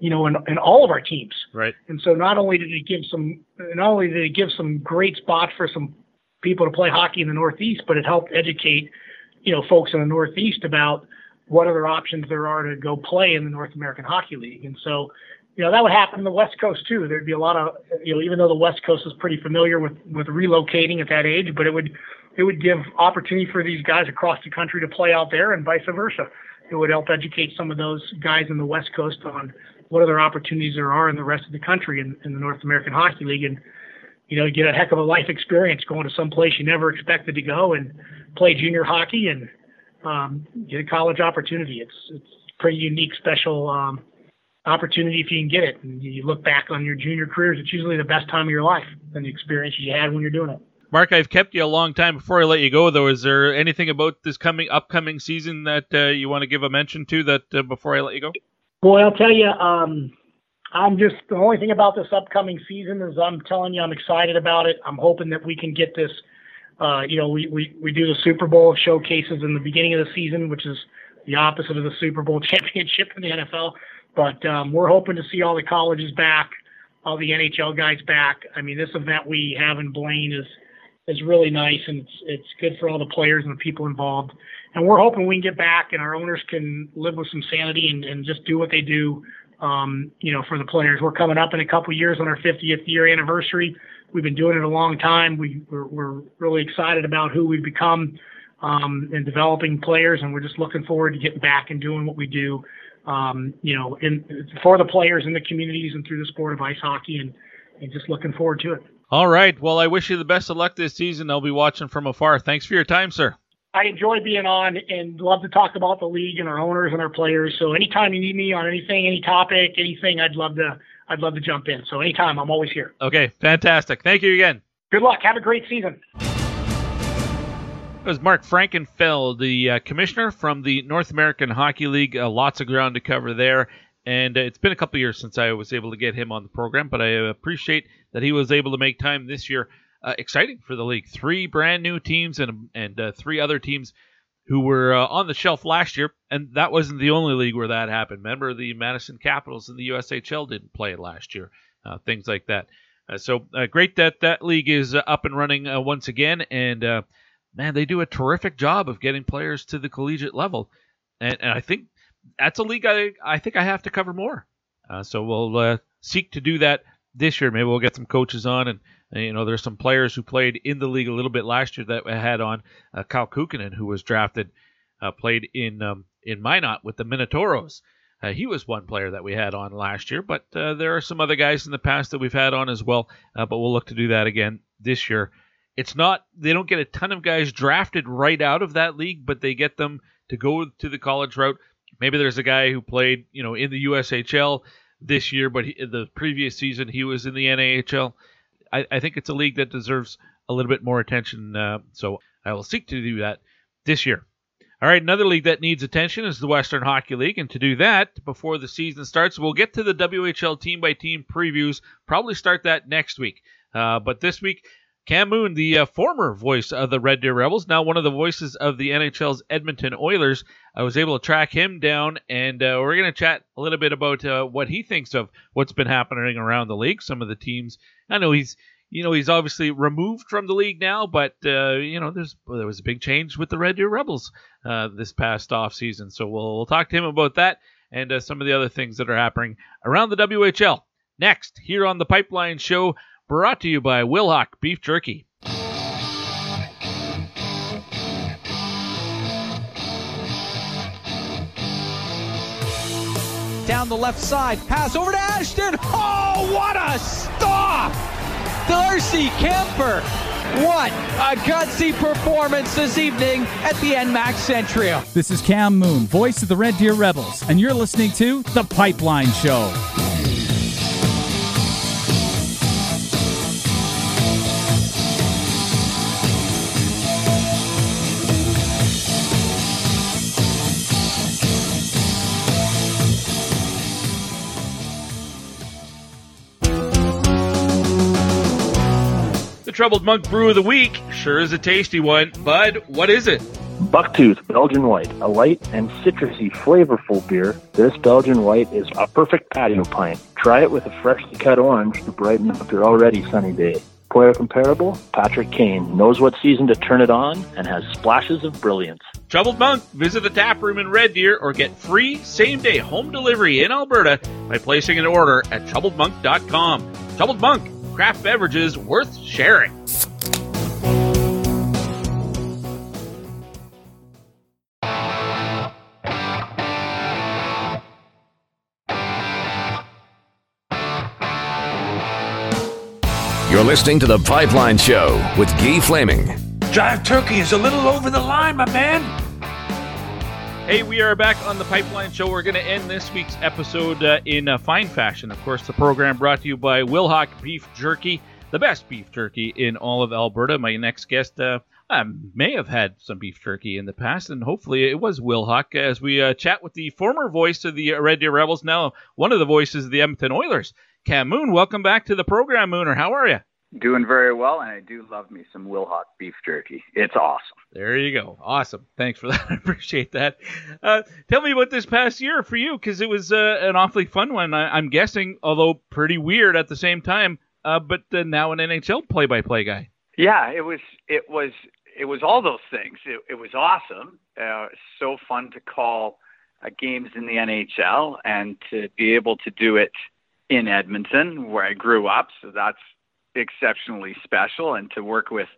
You know, in, in all of our teams. Right. And so not only did it give some, not only did it give some great spots for some people to play hockey in the Northeast, but it helped educate, you know, folks in the Northeast about what other options there are to go play in the North American Hockey League. And so, you know, that would happen in the West Coast too. There'd be a lot of, you know, even though the West Coast is pretty familiar with, with relocating at that age, but it would, it would give opportunity for these guys across the country to play out there and vice versa. It would help educate some of those guys in the West Coast on what other opportunities there are in the rest of the country in, in the North American Hockey League. And, you know, get a heck of a life experience going to some place you never expected to go and play junior hockey and, um, get a college opportunity. It's it's pretty unique, special um, opportunity if you can get it. And you look back on your junior careers, it's usually the best time of your life and the experiences you had when you're doing it. Mark, I've kept you a long time. Before I let you go, though, is there anything about this coming upcoming season that uh, you want to give a mention to? That uh, before I let you go. Boy, I'll tell you, um, I'm just the only thing about this upcoming season is I'm telling you I'm excited about it. I'm hoping that we can get this uh, you know, we, we, we do the Super Bowl showcases in the beginning of the season, which is the opposite of the Super Bowl championship in the NFL. But um, we're hoping to see all the colleges back, all the NHL guys back. I mean, this event we have in Blaine is is really nice, and it's it's good for all the players and the people involved. And we're hoping we can get back, and our owners can live with some sanity and, and just do what they do, um, you know, for the players. We're coming up in a couple years on our 50th year anniversary we've been doing it a long time. We, we're, we're really excited about who we've become um, and developing players, and we're just looking forward to getting back and doing what we do, um, you know, in, for the players in the communities and through the sport of ice hockey, and, and just looking forward to it. All right. Well, I wish you the best of luck this season. I'll be watching from afar. Thanks for your time, sir. I enjoy being on and love to talk about the league and our owners and our players. So anytime you need me on anything, any topic, anything, I'd love to I'd love to jump in. So anytime, I'm always here. Okay, fantastic. Thank you again. Good luck. Have a great season. It was Mark Frankenfeld, the uh, commissioner from the North American Hockey League. Uh, lots of ground to cover there. And uh, it's been a couple years since I was able to get him on the program, but I appreciate that he was able to make time this year. Uh, exciting for the league. Three brand new teams and and uh, three other teams who were uh, on the shelf last year, and that wasn't the only league where that happened. Remember, the Madison Capitals and the USHL didn't play last year, uh, things like that. Uh, so uh, great that that league is up and running once again, and man, they do a terrific job of getting players to the collegiate level, and, and I think that's a league I I think I have to cover more. so we'll seek to do that this year. Maybe we'll get some coaches on and you know, there's some players who played in the league a little bit last year that we had on uh, Kyle Kukkonen, who was drafted, uh, played in um, in Minot with the Minotauros. Uh, he was one player that we had on last year, but uh, there are some other guys in the past that we've had on as well. Uh, but we'll look to do that again this year. It's not they don't get a ton of guys drafted right out of that league, but they get them to go to the college route. Maybe there's a guy who played, you know, in the USHL this year, but he, the previous season he was in the NAHL. I, I, think it's a league that deserves a little bit more attention. Uh, so I will seek to do that this year. All right, another league that needs attention is the Western Hockey League. And to do that, before the season starts, we'll get to the WHL team by team previews. Probably start that next week. Uh, but this week, Cam Moon, the uh, former voice of the Red Deer Rebels, now one of the voices of the NHL's Edmonton Oilers, I was able to track him down, and uh, we're going to chat a little bit about uh, what he thinks of what's been happening around the league, some of the teams. I know he's you know, he's obviously removed from the league now, but uh, you know, there's there was a big change with the Red Deer Rebels uh, this past off season. So we'll we'll talk to him about that and uh, some of the other things that are happening around the WHL next here on the Pipeline Show, brought to you by Wilhauk Beef Jerky. Down the left side, pass over to Ashton. Oh, what a stop! Darcy Kuemper. What a gutsy performance this evening at the ENMAX Centrium. This is Cam Moon, voice of the Red Deer Rebels, and you're listening to The Pipeline Show. Troubled Monk Brew of the Week sure is a tasty one. Bud, what is it? Bucktooth Belgian White, a light and citrusy, flavorful beer. This Belgian White is a perfect patio pint. Try it with a freshly cut orange to brighten up your already sunny day. Player comparable, Patrick Kane knows what season to turn it on and has splashes of brilliance. Troubled Monk, visit the tap room in Red Deer or get free same day home delivery in Alberta by placing an order at troubledmonk.com. Troubled Monk, craft beverages worth sharing. You're listening to The Pipeline Show with Guy Flaming. Jive Turkey is a little over the line, my man. Hey, we are back on the Pipeline Show. We're going to end this week's episode uh, in fine fashion. Of course, the program brought to you by Wilhauk Beef Jerky, the best beef jerky in all of Alberta. My next guest uh, may have had some beef jerky in the past, and hopefully it was Wilhauk as we uh, chat with the former voice of the Red Deer Rebels, now one of the voices of the Edmonton Oilers. Cam Moon, welcome back to the program, Mooner. How are you? Doing very well, and I do love me some Wilhauk beef jerky. It's awesome. There you go. Awesome. Thanks for that. I appreciate that. Uh, tell me about this past year for you, because it was uh, an awfully fun one. I, am guessing, although pretty weird at the same time. Uh, but uh, now an NHL play-by-play guy. Yeah, it was. It was. It was all those things. It, it was awesome. Uh, so fun to call uh, games in the NHL and to be able to do it in Edmonton, where I grew up. So that's exceptionally special and to work with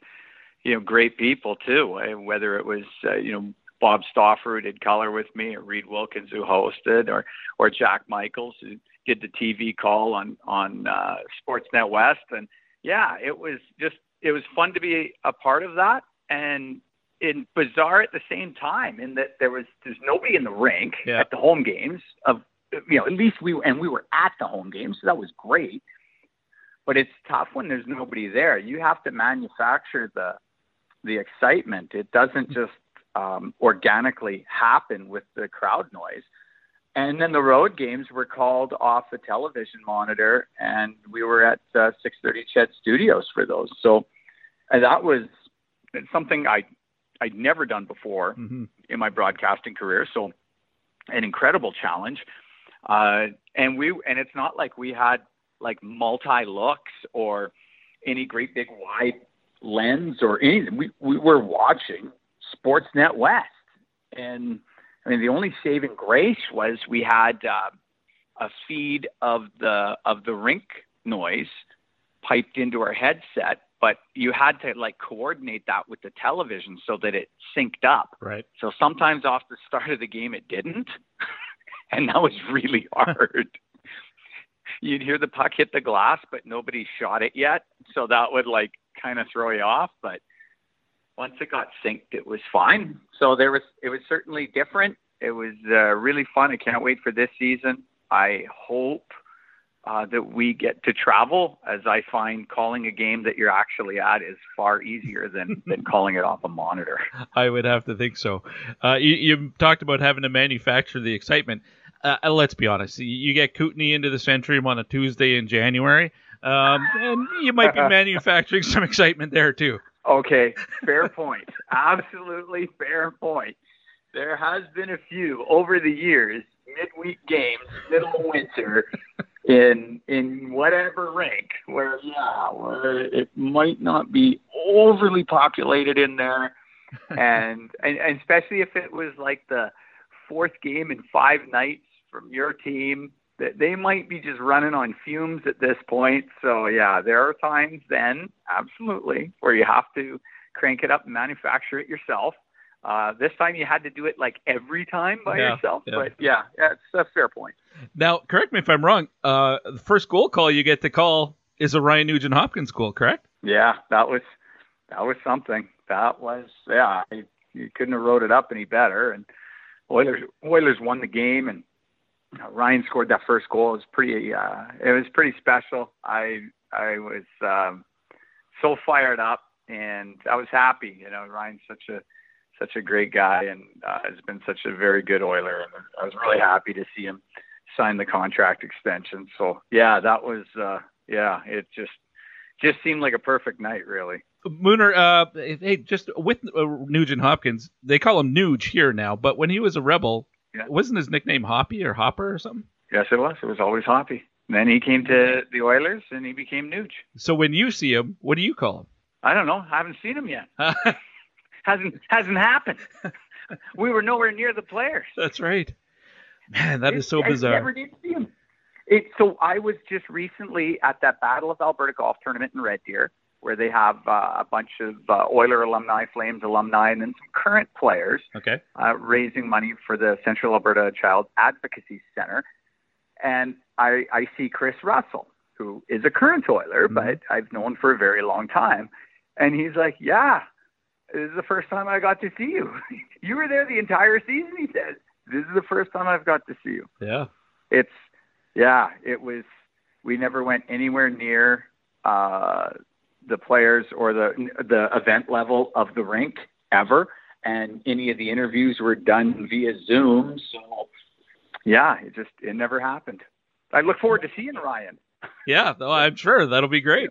you know great people too uh, whether it was uh, you know Bob Stauffer who did color with me or Reid Wilkins who hosted or or Jack Michaels who did the TV call on on uh, Sportsnet West and yeah it was just it was fun to be a part of that and in bizarre at the same time in that there was there's nobody in the rink yeah. at the home games of you know at least we and we were at the home games so that was great but it's tough when there's nobody there. You have to manufacture the the excitement. It doesn't just um, organically happen with the crowd noise. And then the road games were called off the television monitor, and we were at uh, 6:30 CHED Studios for those. So and that was something I I'd never done before mm-hmm. in my broadcasting career. So an incredible challenge. Uh, and we and it's not like we had like multi looks or any great big wide lens or anything. We we were watching Sportsnet West, and I mean the only saving grace was we had uh, a feed of the of the rink noise piped into our headset but you had to like coordinate that with the television so that it synced up. Right. So sometimes off the start of the game it didn't, and that was really hard. You'd hear the puck hit the glass, but nobody shot it yet, so that would like kind of throw you off. But once it got synced, it was fine. So there was it was certainly different. It was uh, really fun. I can't wait for this season. I hope uh, that we get to travel, as I find calling a game that you're actually at is far easier than, than calling it off a monitor. I would have to think so. Uh, you, you, talked about having to manufacture the excitement. Uh, uh let's be honest. You get Kootenay into the Centrium on a Tuesday in January, um, and you might be manufacturing some excitement there too. Okay, fair point. Absolutely fair point. There has been a few over the years, midweek games, middle of winter, in in whatever rank where yeah where it might not be overly populated in there and, and and especially if it was like the fourth game in five nights from your team that they might be just running on fumes at this point so yeah there are times then absolutely where you have to crank it up and manufacture it yourself uh, this time you had to do it like every time by yeah, yourself, yeah. but yeah, that's a fair point. Now, correct me if I'm wrong. Uh, the first goal call you get to call is a Ryan Nugent Hopkins goal, correct? Yeah, that was that was something. That was yeah. You couldn't have wrote it up any better. And Oilers Oilers won the game, and know, Ryan scored that first goal. It was pretty. Uh, it was pretty special. I I was um, so fired up, and I was happy. You know, Ryan's such a such a great guy and uh, has been such a very good Oiler. And I was really happy to see him sign the contract extension. So yeah, that was uh, yeah, it just just seemed like a perfect night, really. Mooner, uh, hey, just with uh, Nugent Hopkins, they call him Nuge here now, but when he was a Rebel, yeah. wasn't his nickname Hoppy or Hopper or something? Yes, it was. It was always Hoppy. And then he came to the Oilers and he became Nuge. So when you see him, what do you call him? I don't know. I haven't seen him yet. hasn't hasn't happened. we were nowhere near the players. That's right. Man, that it, is so bizarre. I never did see him. It, so I was just recently at that Battle of Alberta golf tournament in Red Deer, where they have uh, a bunch of uh, Oiler alumni, Flames alumni, and then some current players. Okay. Uh, raising money for the Central Alberta Child Advocacy Center, and I, I see Kris Russell, who is a current Oiler, mm-hmm. but I've known for a very long time, and he's like, "Yeah, this is the first time I got to see you. you were there the entire season, he says. This is the first time I've got to see you. Yeah. It's, yeah, it was, we never went anywhere near uh, the players or the, the event level of the rink ever. And any of the interviews were done via Zoom. So, yeah, it just, it never happened. I look forward to seeing Ryan. Yeah, no, I'm sure that'll be great.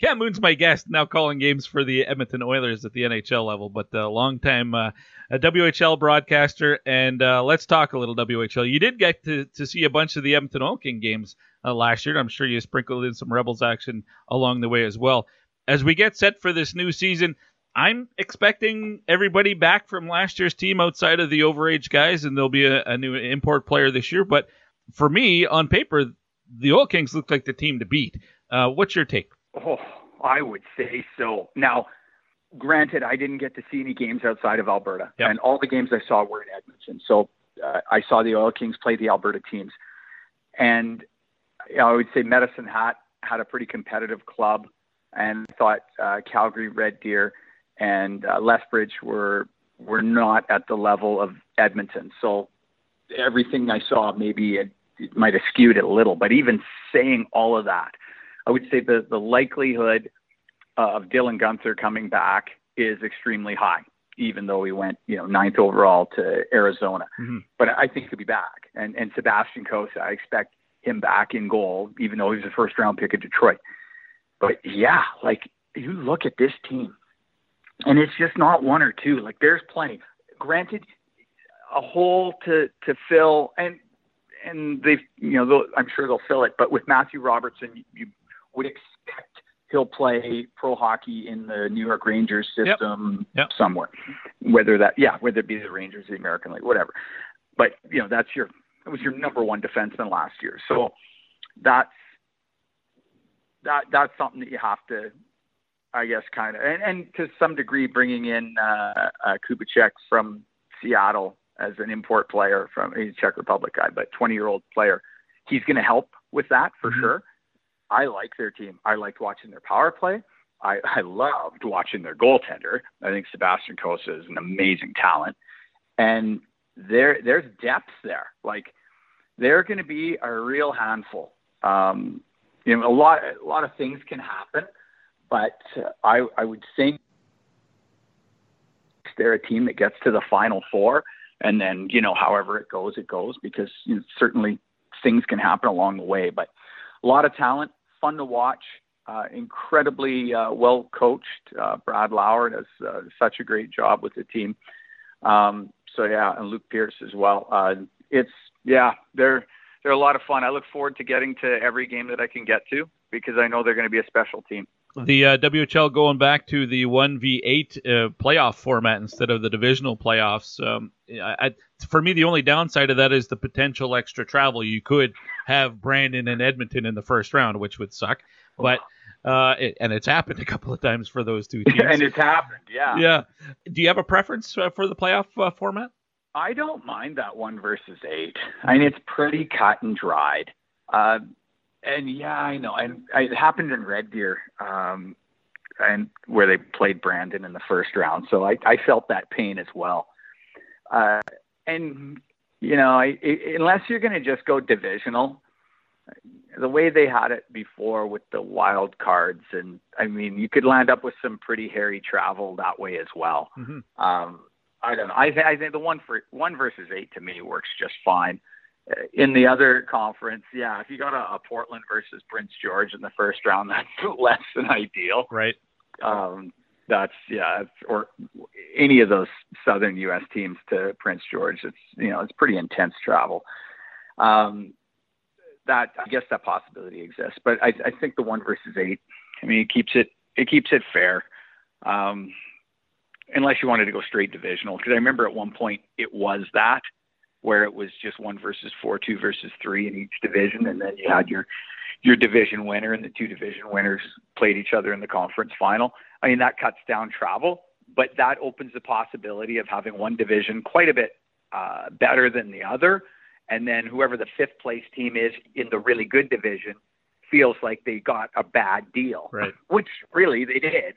Cam Moon's my guest, now calling games for the Edmonton Oilers at the NHL level, but a uh, long-time uh, a WHL broadcaster. And uh, let's talk a little WHL. You did get to, to see a bunch of the Edmonton Oil King games uh, last year. I'm sure you sprinkled in some Rebels action along the way as well. As we get set for this new season, I'm expecting everybody back from last year's team outside of the overage guys, and there'll be a, a new import player this year. But for me, on paper, the Oil Kings look like the team to beat. Uh, what's your take? Oh, I would say so. Now, granted, I didn't get to see any games outside of Alberta, yep. and all the games I saw were in Edmonton. So uh, I saw the Oil Kings play the Alberta teams, and you know, I would say Medicine Hat had a pretty competitive club, and thought uh, Calgary Red Deer and uh, Lethbridge were were not at the level of Edmonton. So everything I saw maybe it, it might have skewed it a little, but even saying all of that I would say the the likelihood of Dylan Guenther coming back is extremely high, even though he went you know ninth overall to Arizona. Mm-hmm. But I think he'll be back. And and Sebastian Cossa, I expect him back in goal, even though he's a first round pick of Detroit. But yeah, like you look at this team, and it's just not one or two. Like there's plenty. Granted, a hole to to fill, and and they, you know, I'm sure they'll fill it. But with Matthew Robertson, you would expect he'll play pro hockey in the New York Rangers system yep. Yep. somewhere. Whether that, yeah, whether it be the Rangers, the American League, whatever. But you know, that's your it was your number one defenseman last year. So that's that that's something that you have to I guess, kind of, and, and to some degree, bringing in uh, uh, Kubicek from Seattle as an import player from he's a Czech Republic guy, but 20 year old player. He's going to help with that for mm-hmm. sure. I like their team. I liked watching their power play. I, I loved watching their goaltender. I think Sebastian Cossa is an amazing talent, and there there's depth there. Like they're going to be a real handful. Um, you know, a lot a lot of things can happen, but I I would think they're a team that gets to the final four, and then you know however it goes, it goes because you know, certainly things can happen along the way. But a lot of talent, fun to watch, uh, incredibly uh, well coached. Uh, Brad Lauer does uh, such a great job with the team. Um, so yeah, and Luke Pierce as well. Uh, it's yeah, they're they're a lot of fun. I look forward to getting to every game that I can get to because I know they're going to be a special team. The uh, WHL going back to the 1v8 uh, playoff format instead of the divisional playoffs. Um, I, for me, the only downside of that is the potential extra travel. You could have Brandon and Edmonton in the first round, which would suck. But uh, it, and it's happened a couple of times for those two teams. and it's happened, yeah. Yeah. Do you have a preference uh, for the playoff uh, format? I don't mind that one versus eight. I mean, it's pretty cut and dried. Uh, and yeah, I know. And it happened in Red Deer, um, and where they played Brandon in the first round. So I, I felt that pain as well. Uh, and you know, I, I, unless you're going to just go divisional, the way they had it before with the wild cards, and I mean, you could land up with some pretty hairy travel that way as well. Mm-hmm. Um, I don't know. I, th- I think the one for one versus eight to me works just fine. Uh, in the other conference, yeah, if you got a, a Portland versus Prince George in the first round, that's less than ideal. Right. Um, that's yeah, or any of those southern U.S. teams to Prince George. It's you know it's pretty intense travel. Um, that I guess that possibility exists, but I, I think the one versus eight. I mean, it keeps it it keeps it fair. Um, unless you wanted to go straight divisional, because I remember at one point it was that where it was just one versus four, two versus three in each division, and then you had your your division winner, and the two division winners played each other in the conference final. I mean, that cuts down travel, but that opens the possibility of having one division quite a bit uh, better than the other, and then whoever the fifth place team is in the really good division feels like they got a bad deal, right? Which really they did.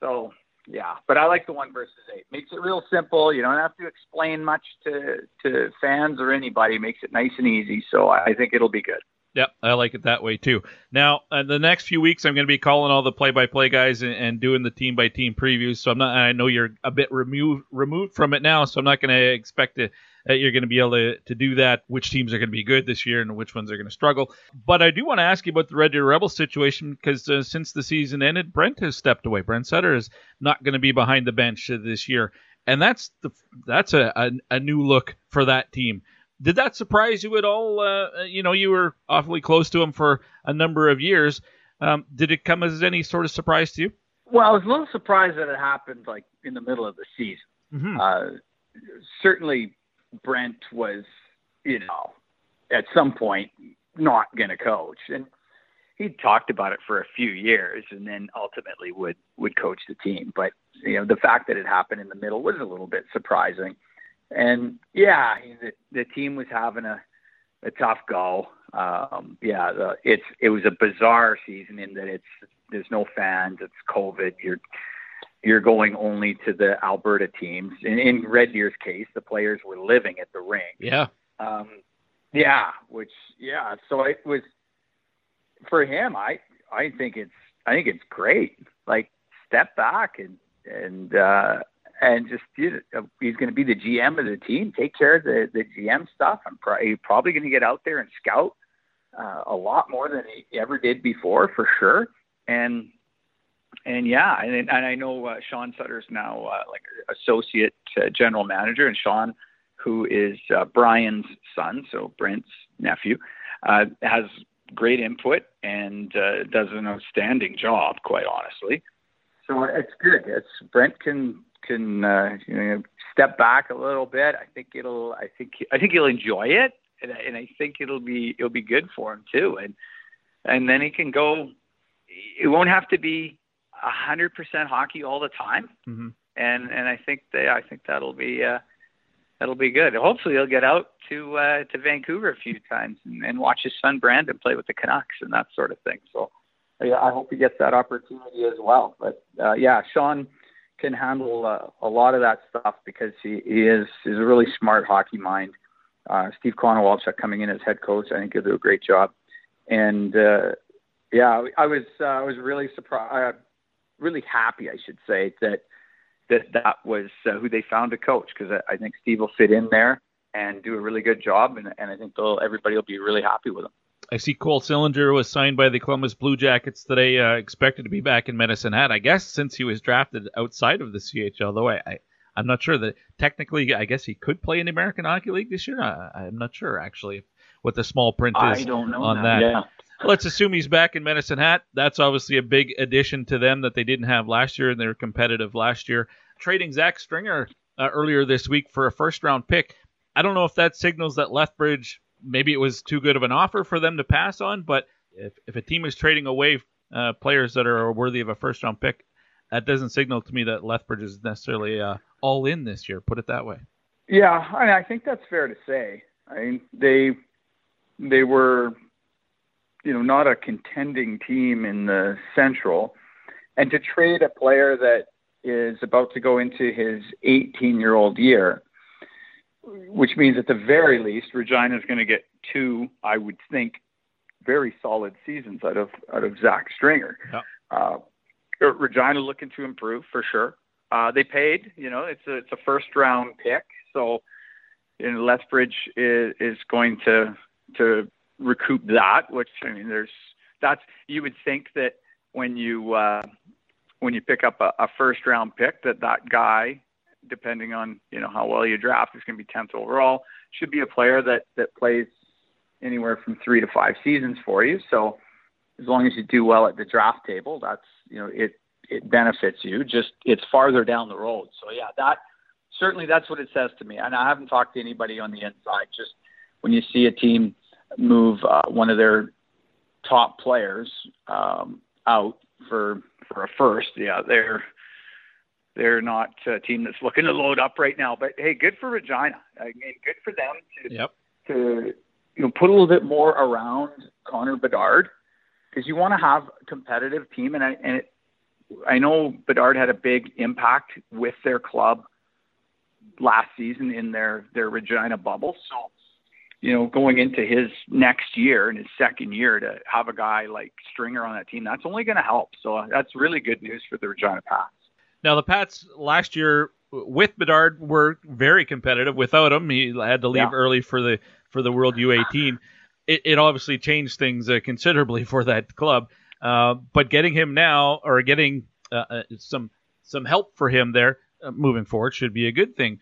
So yeah, but I like the one versus eight. Makes it real simple. You don't have to explain much to to fans or anybody. Makes it nice and easy. So I think it'll be good. Yep, I like it that way too. Now, uh, the next few weeks, I'm going to be calling all the play-by-play guys and, and doing the team-by-team previews. So I'm not. I know you're a bit removed removed from it now, so I'm not going to expect to, that you're going to be able to, to do that. Which teams are going to be good this year and which ones are going to struggle. But I do want to ask you about the Red Deer Rebels situation because uh, since the season ended, Brent has stepped away. Brent Sutter is not going to be behind the bench this year, and that's the that's a, a, a new look for that team. Did that surprise you at all? Uh, you know, you were awfully close to him for a number of years. Um, did it come as any sort of surprise to you? Well, I was a little surprised that it happened like in the middle of the season. Mm-hmm. Uh, certainly, Brent was, you know, at some point not going to coach, and he talked about it for a few years, and then ultimately would would coach the team. But you know, the fact that it happened in the middle was a little bit surprising and yeah, the, the team was having a, a tough go. Um, yeah, the, it's it was a bizarre season in that it's there's no fans, it's COVID. You're you're going only to the Alberta teams. In, in Red Deer's case, the players were living at the rink. Yeah. Um, yeah, which yeah, so it was for him. I I think it's I think it's great. Like step back and and uh, and just you know, he's going to be the GM of the team, take care of the the GM stuff. I'm pro- he's probably going to get out there and scout uh, a lot more than he ever did before, for sure. And and yeah, and and I know uh, Sean Sutter's now uh, like associate uh, general manager, and Sean, who is uh, Brian's son, so Brent's nephew, uh, has great input and uh, does an outstanding job, quite honestly. So it's good. It's Brent can can uh, you know step back a little bit, I think it'll I think I think he'll enjoy it, and, and I think it'll be it'll be good for him too. And and then he can go. It won't have to be hundred percent hockey all the time, mm-hmm. and and I think they I think that'll be uh, that'll be good. Hopefully, he'll get out to uh, to Vancouver a few times and, and watch his son Brandon play with the Canucks and that sort of thing. So yeah, I hope he gets that opportunity as well. But uh, yeah, Sean can handle uh, a lot of that stuff because he, he is is a really smart hockey mind. Uh, Steve Konowalchuk coming in as head coach, I think he'll do a great job. And uh, yeah, I was uh, I was really surprised, uh, really happy, I should say, that that that was uh, who they found to coach because I, I think Steve will fit in there and do a really good job, and, and I think they'll, everybody will be really happy with him. I see Cole Sillinger was signed by the Columbus Blue Jackets today, uh, expected to be back in Medicine Hat. I guess since he was drafted outside of the CHL, though I, I I'm not sure that technically I guess he could play in the American Hockey League this year. I, am not sure actually what the small print is on that. Yeah. Let's assume he's back in Medicine Hat. That's obviously a big addition to them that they didn't have last year, and they were competitive last year. Trading Zach Stringer uh, earlier this week for a first round pick. I don't know if that signals that Lethbridge maybe it was too good of an offer for them to pass on. But if, if a team is trading away uh, players that are worthy of a first round pick, that doesn't signal to me that Lethbridge is necessarily uh, all in this year. Put it that way. Yeah, I, mean, I think that's fair to say. I mean, they they were, you know, not a contending team in the Central, and to trade a player that is about to go into his 18 year old year which means at the very least, Regina is going to get two, I would think, very solid seasons out of out of Zach Stringer. Yep. Uh, Regina looking to improve for sure. Uh, they paid, you know, it's a it's a first round pick, so you know, Lethbridge is is going to to recoup that. Which I mean, there's that's you would think that when you uh, when you pick up a, a first round pick that that guy depending on you know how well you draft, is going to be 10th overall. Should be a player that that plays anywhere from three to five seasons for you. So as long as you do well at the draft table, that's you know it it benefits you. Just it's farther down the road. So yeah, that certainly that's what it says to me. And I haven't talked to anybody on the inside. Just when you see a team move uh, one of their top players um, out for for a first, yeah, they're they're not a team that's looking to load up right now. But hey, good for Regina. I mean, good for them to yep. to you know put a little bit more around Connor Bedard because you want to have a competitive team. And I and it, I know Bedard had a big impact with their club last season in their their Regina bubble. So you know, going into his next year and his second year to have a guy like Stringer on that team, that's only going to help. So that's really good news for the Regina Pats. Now the Pats last year with Bedard were very competitive. Without him, he had to leave yeah. early for the for the World U18. It, it obviously changed things uh, considerably for that club. Uh, but getting him now, or getting uh, uh some some help for him there uh, moving forward, should be a good thing.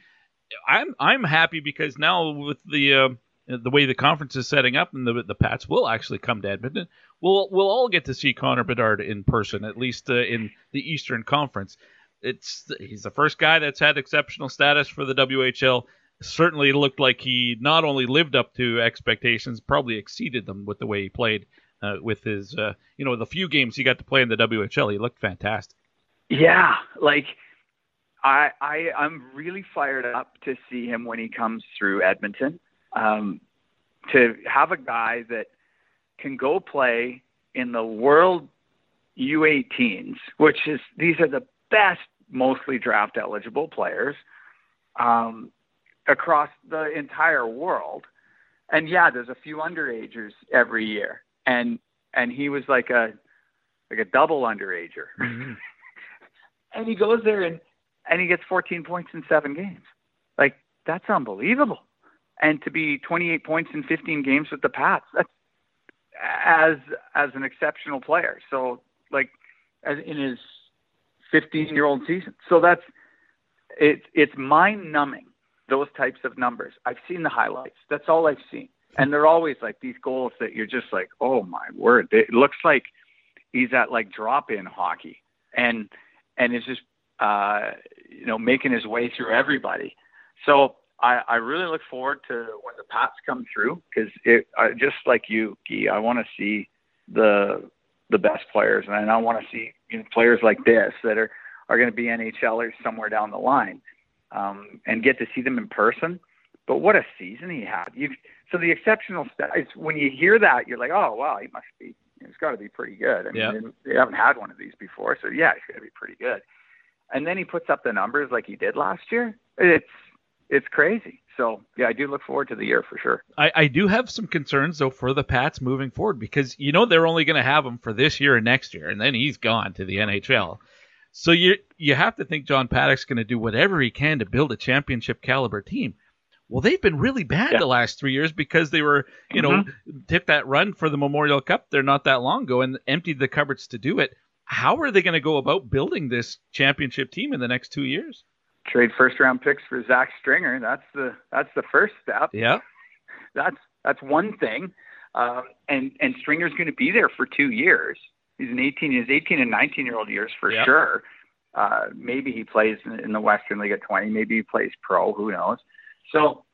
I'm I'm happy because now with the uh, the way the conference is setting up, and the the Pats will actually come to Edmonton. We'll we'll all get to see Connor Bedard in person, at least in the Eastern Conference it's he's the first guy that's had exceptional status for the WHL. Certainly looked like he not only lived up to expectations, probably exceeded them with the way he played. Uh, with his, uh, you know, the few games he got to play in the WHL, he looked fantastic. Yeah, like I, I, I'm really fired up to see him when he comes through Edmonton. Um, to have a guy that can go play in the World U18s, which is these are the best, mostly draft eligible players um, across the entire world. And yeah, there's a few underagers every year, and and he was like a like a double underager, mm-hmm. and he goes there and and he gets 14 points in seven games. Like that's unbelievable. And to be 28 points in 15 games with the Pats, that's as as an exceptional player. So like as in his 15 year old season. So that's it's it's mind numbing those types of numbers. I've seen the highlights. That's all I've seen. And they're always like these goals that you're just like, oh my word! It looks like he's at like drop in hockey, and and is just uh, you know making his way through everybody. So I, I really look forward to when the Pats come through because it just like you, Guy, I want to see the the best players, and I want to see you know, players like this that are are going to be NHLers somewhere down the line, um, and get to see them in person. But what a season he had! You so the exceptional stats. When you hear that, you're like, oh wow, he must be. It's got to be pretty good. I mean, Yeah. they haven't had one of these before, so yeah, he's got to be pretty good. And then he puts up the numbers like he did last year. It's it's crazy. So yeah, I do look forward to the year for sure. I, I do have some concerns though for the Pats moving forward because you know they're only going to have him for this year and next year, and then he's gone to the NHL. So you you have to think John Paddock's going to do whatever he can to build a championship caliber team. Well, they've been really bad the last three years because they were, you know, mm-hmm. took that run for the Memorial Cup there not that long ago and emptied the cupboards to do it. How are they going to go about building this championship team in the next two years? Trade first round picks for Zach Stringer. That's the that's the first step. Yeah. That's that's one thing. Um, and and Stringer's going to be there for two years. He's an 18, his 18 and 19 year old years for Yeah. sure. Uh, maybe he plays in, in the Western League at 20. Maybe he plays pro. Who knows? So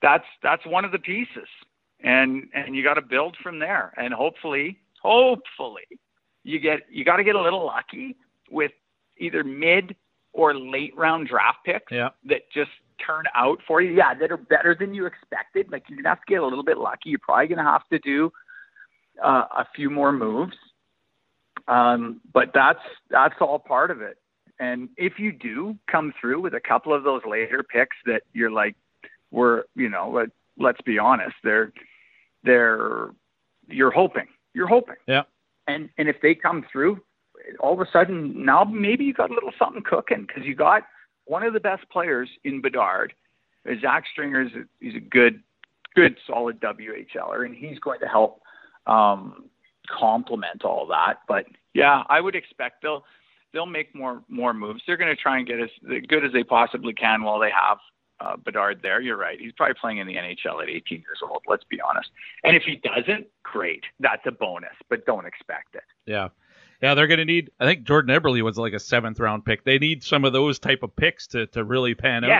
that's that's one of the pieces, and and you got to build from there. And hopefully, hopefully, you get you got to get a little lucky with either mid or late round draft picks Yeah. that just turn out for you. Yeah, that are better than you expected. Like you're gonna have to get a little bit lucky. You're probably gonna have to do uh, a few more moves. Um, but that's that's all part of it. And if you do come through with a couple of those later picks that you're like, we're you know, let, let's be honest, they're they're you're hoping, you're hoping. Yeah. And and if they come through, all of a sudden now maybe you got a little something cooking because you got one of the best players in Bedard. Zach Stringer is a, he's a good, good, solid WHLer, and he's going to help um, complement all that. But yeah, I would expect they'll they'll make more more moves. They're going to try and get as good as they possibly can while they have uh, Bedard there. You're right. He's probably playing in the NHL at 18 years old. Let's be honest. And if he doesn't, great. That's a bonus, but don't expect it. Yeah. Yeah, they're going to need. I think Jordan Eberle was like a seventh round pick. They need some of those type of picks to, to really pan out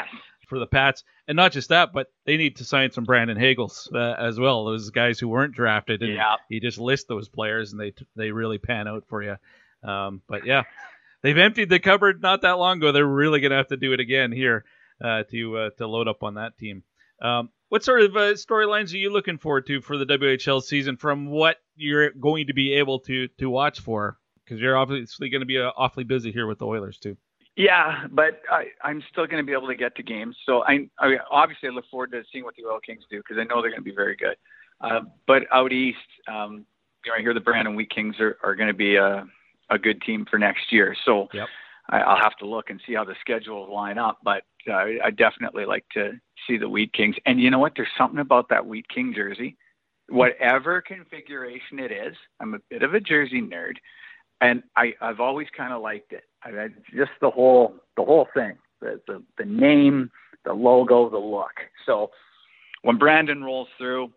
for the Pats, and not just that, but they need to sign some Brandon Hagels uh, as well. Those guys who weren't drafted, and Yeah. you just list those players, and they they really pan out for you. Um, but yeah, they've emptied the cupboard not that long ago. They're really going to have to do it again here uh, to uh, to load up on that team. Um, what sort of uh, storylines are you looking forward to for the WHL season from what you're going to be able to to watch for? Because you're obviously going to be uh, awfully busy here with the Oilers too. Yeah, but I, I'm still going to be able to get to games. So I, I obviously I look forward to seeing what the Oil Kings do because I know they're going to be very good. Uh, but out east, um, you know, I hear the Brandon Wheat Kings are, are going to be a, a good team for next year. So Yep. I, I'll have to look and see how the schedules line up. But uh, I definitely like to see the Wheat Kings. And you know what? There's something about that Wheat King jersey. Whatever configuration it is, I'm a bit of a jersey nerd, and I, I've always kind of liked it. I, I just the whole the whole thing, the, the the name, the logo, the look. So when Brandon rolls through,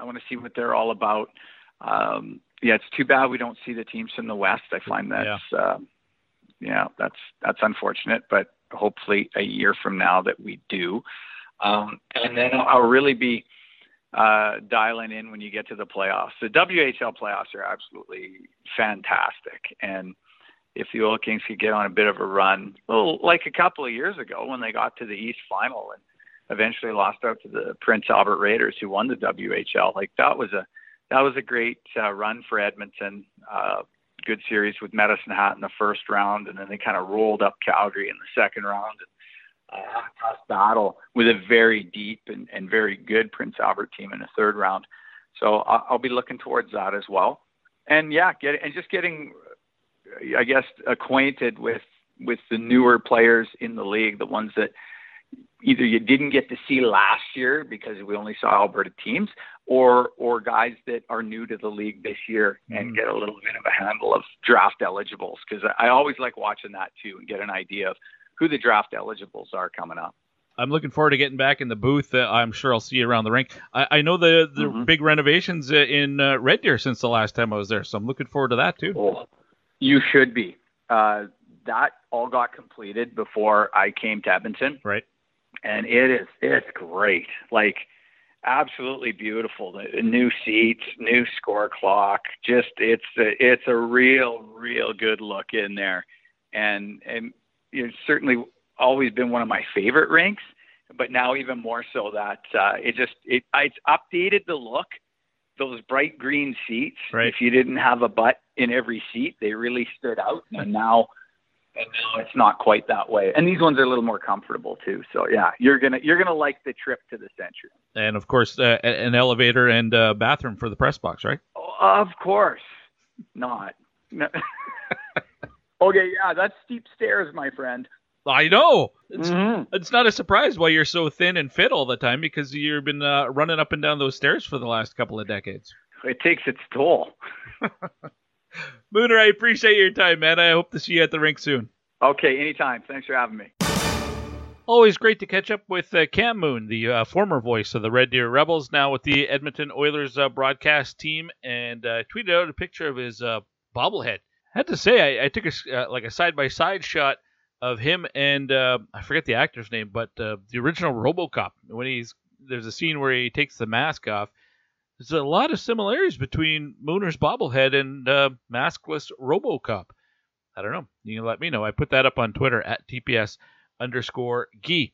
I want to see what they're all about. Um, yeah, it's too bad we don't see the teams from the West. I find that's yeah. Uh, yeah, that's that's unfortunate, but hopefully a year from now that we do. Um, and then I'll really be uh, dialing in when you get to the playoffs. The WHL playoffs are absolutely fantastic, and if the Oil Kings could get on a bit of a run, well, like a couple of years ago when they got to the East Final and eventually lost out to the Prince Albert Raiders, who won the WHL, like that was a that was a great uh, run for Edmonton. Uh, good series with Medicine Hat in the first round, and then they kind of rolled up Calgary in the second round. And, tough battle with a very deep and, and very good Prince Albert team in the third round. So I'll, I'll be looking towards that as well. And yeah, get and just getting, I guess, acquainted with with the newer players in the league, the ones that either you didn't get to see last year because we only saw Alberta teams, or or guys that are new to the league this year and Mm-hmm. get a little bit of a handle of draft eligibles because I always like watching that too and get an idea of who the draft eligibles are coming up. I'm looking forward to getting back in the booth. Uh, I'm sure I'll see you around the rink. I, I know the the Mhm. big renovations in uh, Red Deer since the last time I was there, so I'm looking forward to that too. Oh, you should be. Uh, that all got completed before I came to Edmonton. Right. and it is it's great. Like absolutely beautiful. The new seats, new score clock. Just it's a, it's a real, real good look in there, and and it's certainly always been one of my favorite rinks. But now even more so that uh, it just it it's updated the look. Those bright green seats. Right. If you didn't have a butt in every seat, they really stood out. And now and now it's not quite that way. And these ones are a little more comfortable too. So yeah, you're gonna you're gonna like the trip to the Centrium. And of course, uh, an elevator and uh, bathroom for the press box, right? Oh, of course, not. No. okay, yeah, that's steep stairs, my friend. I know. It's, Mhm. it's not a surprise why you're so thin and fit all the time because you've been uh, running up and down those stairs for the last couple of decades. It takes its toll. Mooner, I appreciate your time, man. I hope to see you at the rink soon. Okay, anytime. Thanks for having me. Always great to catch up with uh, Cam Moon, the uh, former voice of the Red Deer Rebels, now with the Edmonton Oilers uh, broadcast team, and uh, tweeted out a picture of his uh, bobblehead. Had to say, I, I took a uh, like a side by side shot of him and uh, I forget the actor's name, but uh, the original RoboCop. When he's there's a scene where he takes the mask off. There's a lot of similarities between Mooner's bobblehead and uh, maskless RoboCop. I don't know. You can let me know. I put that up on Twitter at TPS underscore Gee.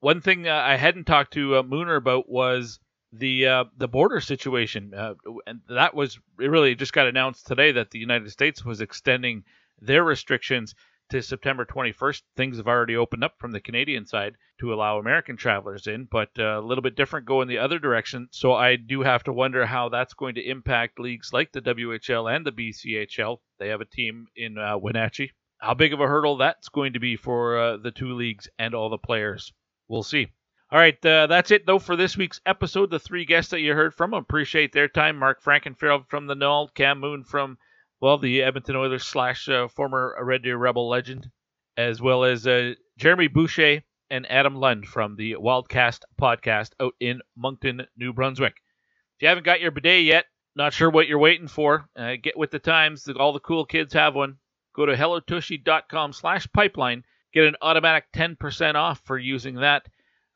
One thing uh, I hadn't talked to uh, Mooner about was the uh, the border situation, uh, and that was it really just got announced today that the United States was extending their restrictions to September 21st. Things have already opened up from the Canadian side to allow American travelers in, but uh, a little bit different going the other direction. So I do have to wonder how that's going to impact leagues like the WHL and the BCHL. They have a team in uh, Wenatchee. How big of a hurdle that's going to be for uh, the two leagues and all the players. We'll see. All right, uh, that's it though for this week's episode. The three guests that you heard from appreciate their time: Mark Frankenfeld from the Null, Cam Moon from well the Edmonton Oilers slash uh, former Red Deer Rebel legend, as well as uh, Jeremy Boucher and Adam Lund from the Wildcast podcast out in Moncton, New Brunswick. If you haven't got your bidet yet, not sure what you're waiting for, uh, get with the times. All the cool kids have one. Go to hellotushy.com slash pipeline. Get an automatic 10% off for using that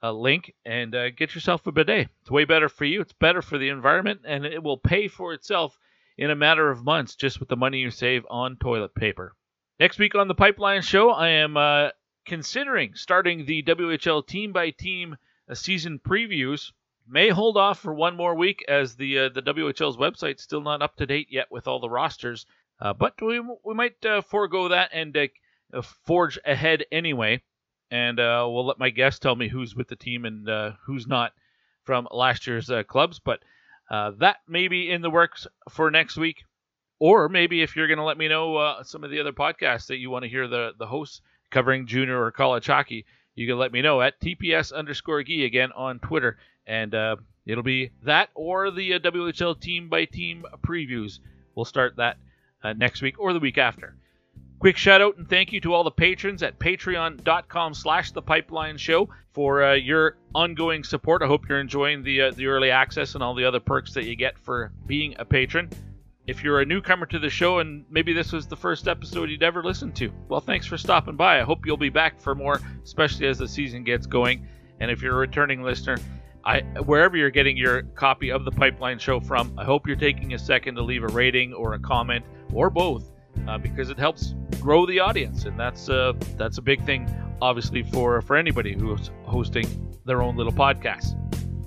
uh, link and uh, get yourself a bidet. It's way better for you. It's better for the environment, and it will pay for itself in a matter of months just with the money you save on toilet paper. Next week on the Pipeline Show, I am uh, considering starting the WHL team by team season previews. May hold off for one more week as the uh, the WHL's website's still not up to date yet with all the rosters, uh, but we we might uh, forego that and uh, forge ahead anyway. And uh, we'll let my guests tell me who's with the team and uh, who's not from last year's uh, clubs. But uh, that may be in the works for next week. Or maybe if you're going to let me know uh, some of the other podcasts that you want to hear the, the hosts covering junior or college hockey, you can let me know at TPS underscore Gee again on Twitter. And uh, it'll be that or the WHL team by team previews. We'll start that next week or the week after. Quick shout out and thank you to all the patrons at patreon.com slash the pipeline show for uh, your ongoing support. I hope you're enjoying the uh, the early access and all the other perks that you get for being a patron. If you're a newcomer to the show and maybe this was the first episode you'd ever listened to, well, thanks for stopping by. I hope you'll be back for more, especially as the season gets going. And if you're a returning listener, I, wherever you're getting your copy of the Pipeline Show from, I hope you're taking a second to leave a rating or a comment or both, uh, because it helps grow the audience, and that's uh, that's a big thing, obviously for for anybody who's hosting their own little podcast.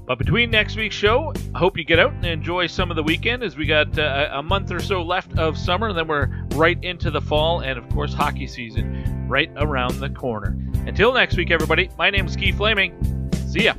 But between next week's show, I hope you get out and enjoy some of the weekend as we got uh, a month or so left of summer, and then we're right into the fall, and of course, hockey season right around the corner. Until next week, everybody, my name is Guy Flaming. See ya.